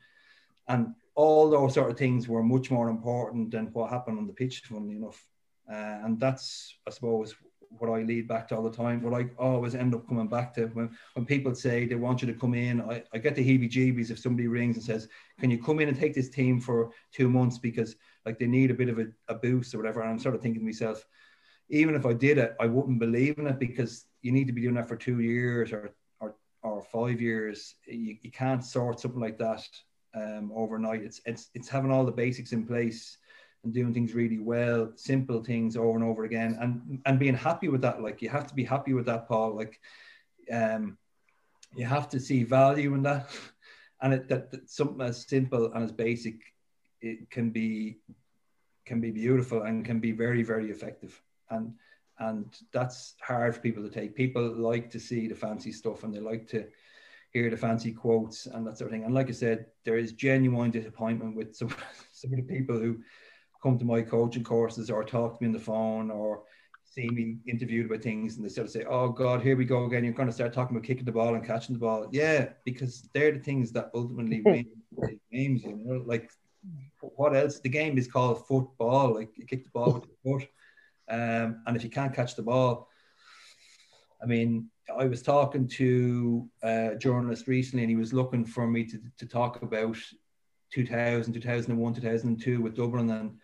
And all those sort of things were much more important than what happened on the pitch, funnily enough. Uh, and that's, I suppose, what I lead back to all the time. What I always end up coming back to when, when people say they want you to come in, I, I get the heebie jeebies if somebody rings and says, Can you come in and take this team for two months because like they need a bit of a, a boost or whatever? And I'm sort of thinking to myself, even if I did it, I wouldn't believe in it because you need to be doing that for two years or or, or five years. You, you can't sort something like that um, overnight. It's it's it's having all the basics in place and doing things really well, simple things over and over again, and and being happy with that. Like you have to be happy with that, Paul. Like, um, you have to see value in that, and it, that, that something as simple and as basic, it can be can be beautiful and can be very very effective and and that's hard for people to take people like to see the fancy stuff and they like to hear the fancy quotes and that sort of thing and like i said there is genuine disappointment with some some of the people who come to my coaching courses or talk to me on the phone or see me interviewed about things and they sort of say, Oh God, here we go again. You're going to start talking about kicking the ball and catching the ball. Yeah, because they're the things that ultimately win games, you know, like what else? The game is called football. Like you kick the ball with your foot. Um, and if you can't catch the ball, I mean, I was talking to a journalist recently and he was looking for me to, to talk about 2000, 2001, 2002 with Dublin. And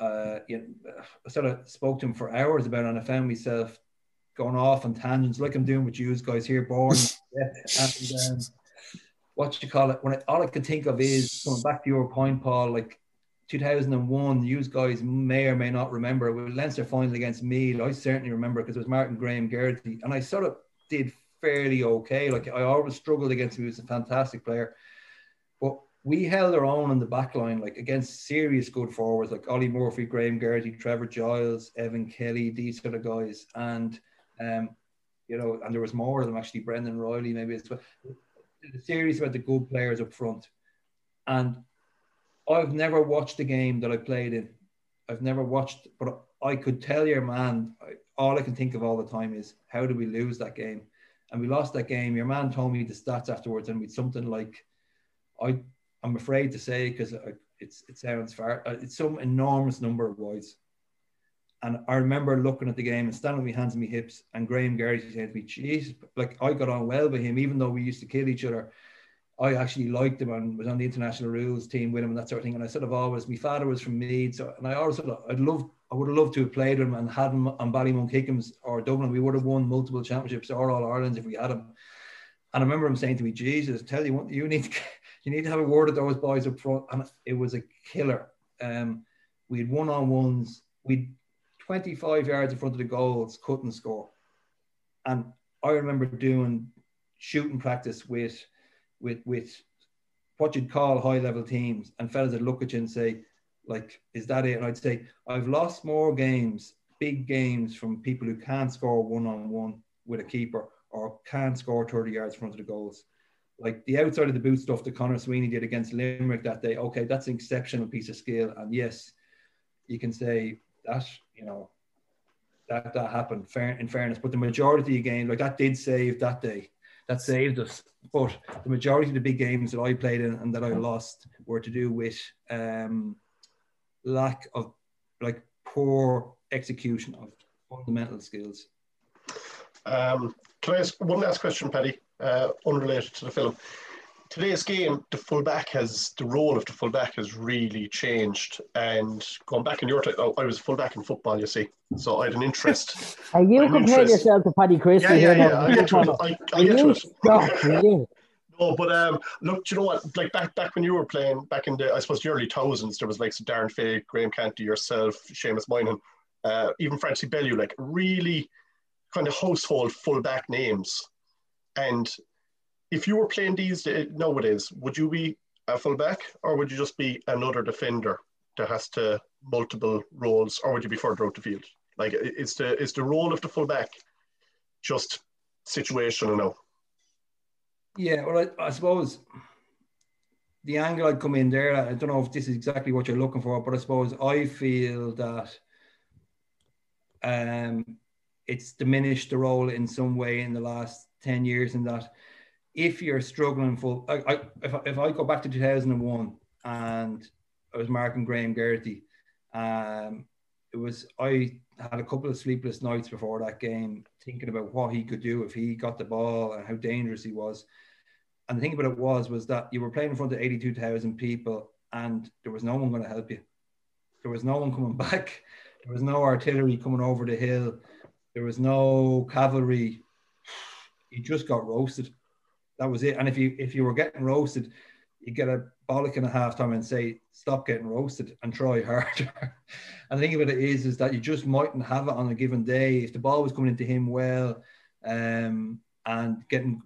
uh, you know, I sort of spoke to him for hours about it and I found myself going off on tangents like I'm doing with you guys here, born. and um, what you call it, when I, all I can think of is going back to your point, Paul, like 2001, you guys may or may not remember, it was Leinster final against Meath. I certainly remember because it was Martin Graham Geraghty. And I sort of did fairly okay. Like I always struggled against him. He was a fantastic player. But we held our own on the back line, like against serious good forwards like Ollie Murphy, Graham Geraghty, Trevor Giles, Evan Kelly, these sort of guys. And, um, you know, and there was more of them actually, Brendan Reilly, maybe as well. The series about the good players up front. And I've never watched a game that I played in. I've never watched, but I could tell your man, all I can think of all the time is how did we lose that game? And we lost that game. Your man told me the stats afterwards, and with something like, I, I'm afraid to say because it's it sounds far, uh, it's some enormous number of wides. And I remember looking at the game and standing with my hands on my hips, and Graham Geraghty said to me, "Jeez, like I got on well with him, even though we used to kill each other." I actually liked him and was on the international rules team with him and that sort of thing. And I sort of always, my father was from Meath, so and I always sort of, I'd love, I would have loved to have played him and had him on Ballymun or Dublin. We would have won multiple championships or All Irelands if we had him. And I remember him saying to me, "Jesus, tell you what, you need to, you need to have a word with those boys up front." And it was a killer. Um, we had one on ones. We'd 25 yards in front of the goals, couldn't score. And I remember doing shooting practice with with with what you'd call high level teams, and fellas would look at you and say, like, is that it? And I'd say, I've lost more games, big games, from people who can't score one on one with a keeper or can't score 30 yards front of the goals. Like the outside of the boot stuff that Conor Sweeney did against Limerick that day, okay, that's an exceptional piece of skill. And yes, you can say that, you know, that that happened fair, in fairness. But the majority of games, like that did save that day that saved us. But the majority of the big games that I played in and that I lost were to do with um, lack of like poor execution of fundamental skills. Um, can I ask one last question, Paddy, uh, unrelated to the film? Today's game, the fullback has the role of the fullback has really changed. And going back in your time, oh, I was fullback in football, you see, so I had an interest. Are you comparing yourself to Paddy Christie? Yeah, yeah, yeah. I get to it. I, I get to it. No, Oh, but um, look, do you know what? Like back back when you were playing, back in the I suppose the early thousands, there was like some Darren Fay, Graham Canty, yourself, Seamus Moynihan, uh, even Francie Bellew, like really kind of household fullback names. And if you were playing these nowadays, would you be a fullback or would you just be another defender that has to multiple roles, or would you be further out the field? Like, is the is the role of the fullback just situational now? Yeah, well, I, I suppose the angle I'd come in there, I don't know if this is exactly what you're looking for, but I suppose I feel that um, it's diminished the role in some way in the last 10 years in that if you're struggling for, I, I, if, I, if I go back to 2001 and I was marking Graham Geraghty, um, it was, I had a couple of sleepless nights before that game thinking about what he could do if he got the ball and how dangerous he was. And the thing about it was, was that you were playing in front of 82,000 people and there was no one going to help you. There was no one coming back. There was no artillery coming over the hill. There was no cavalry. You just got roasted. That was it. And if you if you were getting roasted, you get a bollock in a half time and say, stop getting roasted and try harder. and the thing about it is, is that you just mightn't have it on a given day. If the ball was coming into him well um, and getting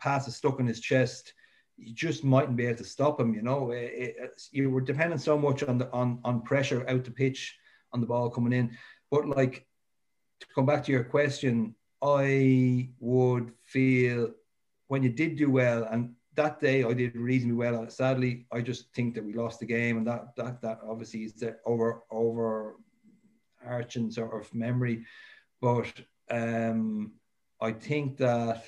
passes stuck in his chest, you just mightn't be able to stop him. You know, it, it, you were depending so much on the on on pressure out the pitch on the ball coming in. But like to come back to your question, I would feel when you did do well, and that day I did reasonably well. Sadly, I just think that we lost the game, and that that that obviously is the over over arching sort of memory. But um, I think that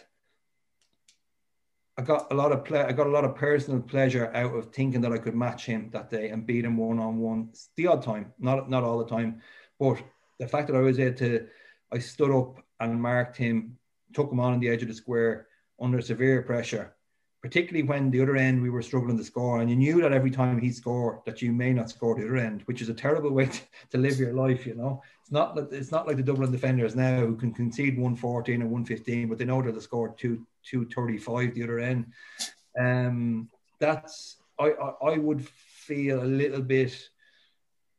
I got a lot of play. I got a lot of personal pleasure out of thinking that I could match him that day and beat him one on one. The odd time, not not all the time, but the fact that I was able to, I stood up and marked him, took him on, on the edge of the square under severe pressure, particularly when the other end we were struggling to score, and you knew that every time he scored that you may not score the other end, which is a terrible way to, to live your life. You know, it's not it's not like the Dublin defenders now who can concede 114 or 115, but they know that they scored two 235 the other end. Um, that's I, I, I would feel a little bit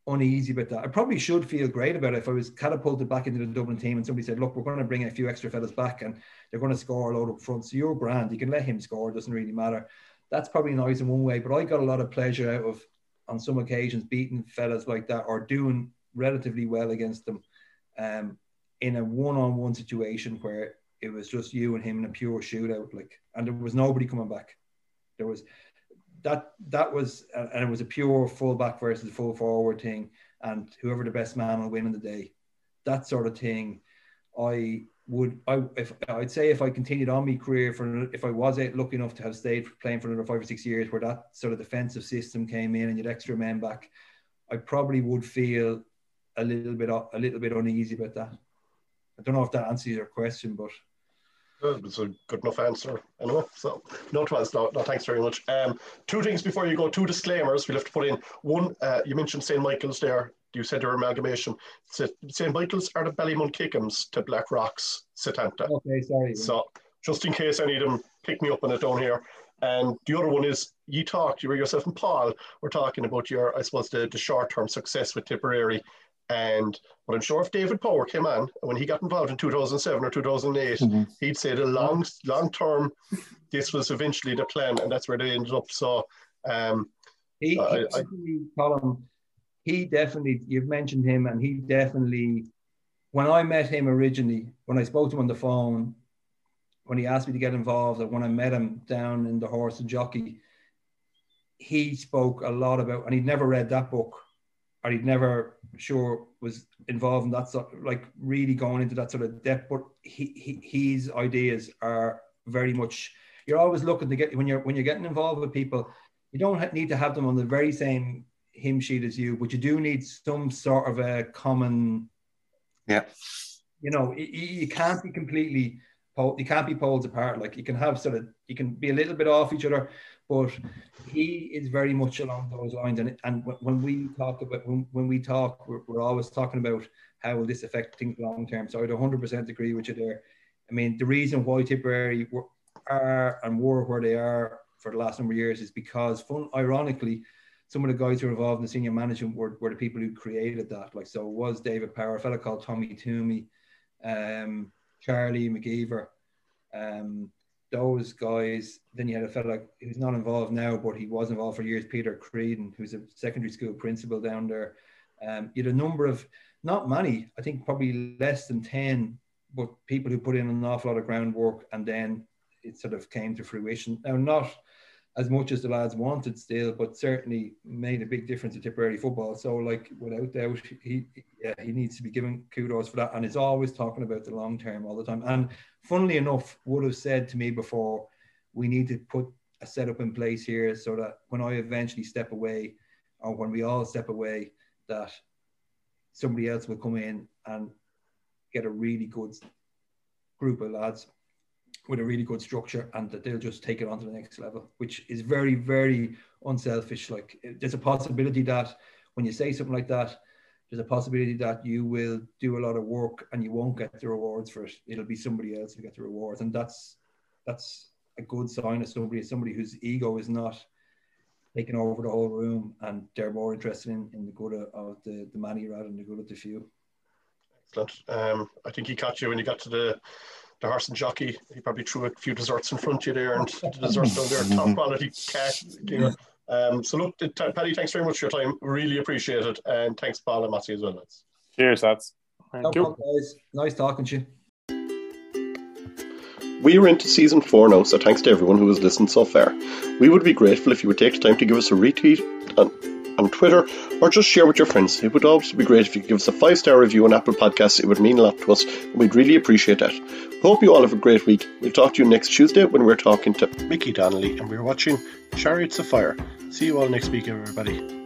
uneasy about that. I probably should feel great about it if I was catapulted back into the Dublin team and somebody said, "Look, we're going to bring a few extra fellas back and they're going to score a lot up front." So you're grand. You can let him score. It doesn't really matter. That's probably nice in one way, but I got a lot of pleasure out of on some occasions beating fellas like that or doing relatively well against them um, in a one-on-one situation where it was just you and him in a pure shootout, like, and there was nobody coming back. There was that that was and it was a pure fullback versus full forward thing, and whoever the best man will win in the day. That sort of thing, I would I if I'd say if I continued on my career for if I was lucky enough to have stayed playing for another five or six years where that sort of defensive system came in and you had extra men back, I probably would feel a little bit a little bit uneasy about that. I don't know if that answers your question, but it's a good enough answer anyway. So no thanks, no, no thanks very much. Um, two things before you go. Two disclaimers we'll have to put in. One, uh, you mentioned St Michael's there. You said your amalgamation. St Michael's are the Ballymun Kickhams to Black Rocks, Setanta. Okay, sorry. So just in case any of them pick me up on it down here. And the other one is you talked, you were yourself and Paul were talking about your, I suppose, the, the short term success with Tipperary and but I'm sure if David Power came on when he got involved in 2007 or 2008, mm-hmm. he'd say the long long term, this was eventually the plan, and that's where they ended up. So, um, he, I, I, Colin, he definitely you've mentioned him, and he definitely. When I met him originally, when I spoke to him on the phone, when he asked me to get involved, or when I met him down in the horse and jockey, he spoke a lot about, and he'd never read that book or he'd never sure was involved in that sort like really going into that sort of depth. But he, he his ideas are very much you're always looking to get when you're when you're getting involved with people, you don't need to have them on the very same hymn sheet as you, but you do need some sort of a common. Yeah. You know, you, can't be completely you can't be poles apart. Like you can have sort of you can be a little bit off each other, but he is very much along those lines. And and when we talk about when, when we talk, we're, we're always talking about how will this affect things long term. So I'd 100% agree with you there. I mean, the reason why Tipperary are and were where they are for the last number of years is because, fun, ironically, some of the guys who were involved in the senior management were, were the people who created that. Like, so was David Power, a fellow called Tommy Toomey, um, Charlie McGeever, um, those guys. Then you had a fellow who's not involved now, but he was involved for years, Peter Creedon, who's a secondary school principal down there. Um, you had a number of, not many, I think probably less than 10, but people who put in an awful lot of groundwork and then it sort of came to fruition. Now, not as much as the lads wanted still, but certainly made a big difference to Tipperary football. So, like, without doubt, he yeah, he needs to be given kudos for that. And is always talking about the long term all the time. And funnily enough, would have said to me before, we need to put a setup in place here so that when I eventually step away, or when we all step away, that somebody else will come in and get a really good group of lads with a really good structure and that they'll just take it on to the next level, which is very, very unselfish. Like there's a possibility that when you say something like that, there's a possibility that you will do a lot of work and you won't get the rewards for it. It'll be somebody else who get the rewards. And that's that's a good sign of somebody, somebody whose ego is not taking over the whole room and they're more interested in, in the good of, of the, the many rather than the good of the few. Excellent. Um, I think he caught you when you got to the the horse and jockey. He probably threw a few desserts in front of you there, and the desserts down there, top quality cash. You. Um, so look, Paddy, thanks very much for your time. Really appreciate it, and thanks, Paul and Matthew as well. Lads. Cheers, lads. Thank No you. problem, guys. Nice talking to you. We are into season four now, so thanks to everyone who has listened so far. We would be grateful if you would take the time to give us a retweet on, on Twitter or just share with your friends. It would also be great if you could give us a five star review on Apple Podcasts. It would mean a lot to us, and we'd really appreciate that. Hope you all have a great week. We'll talk to you next Tuesday when we're talking to Mickey Donnelly and we're watching Chariots of Fire. See you all next week, everybody.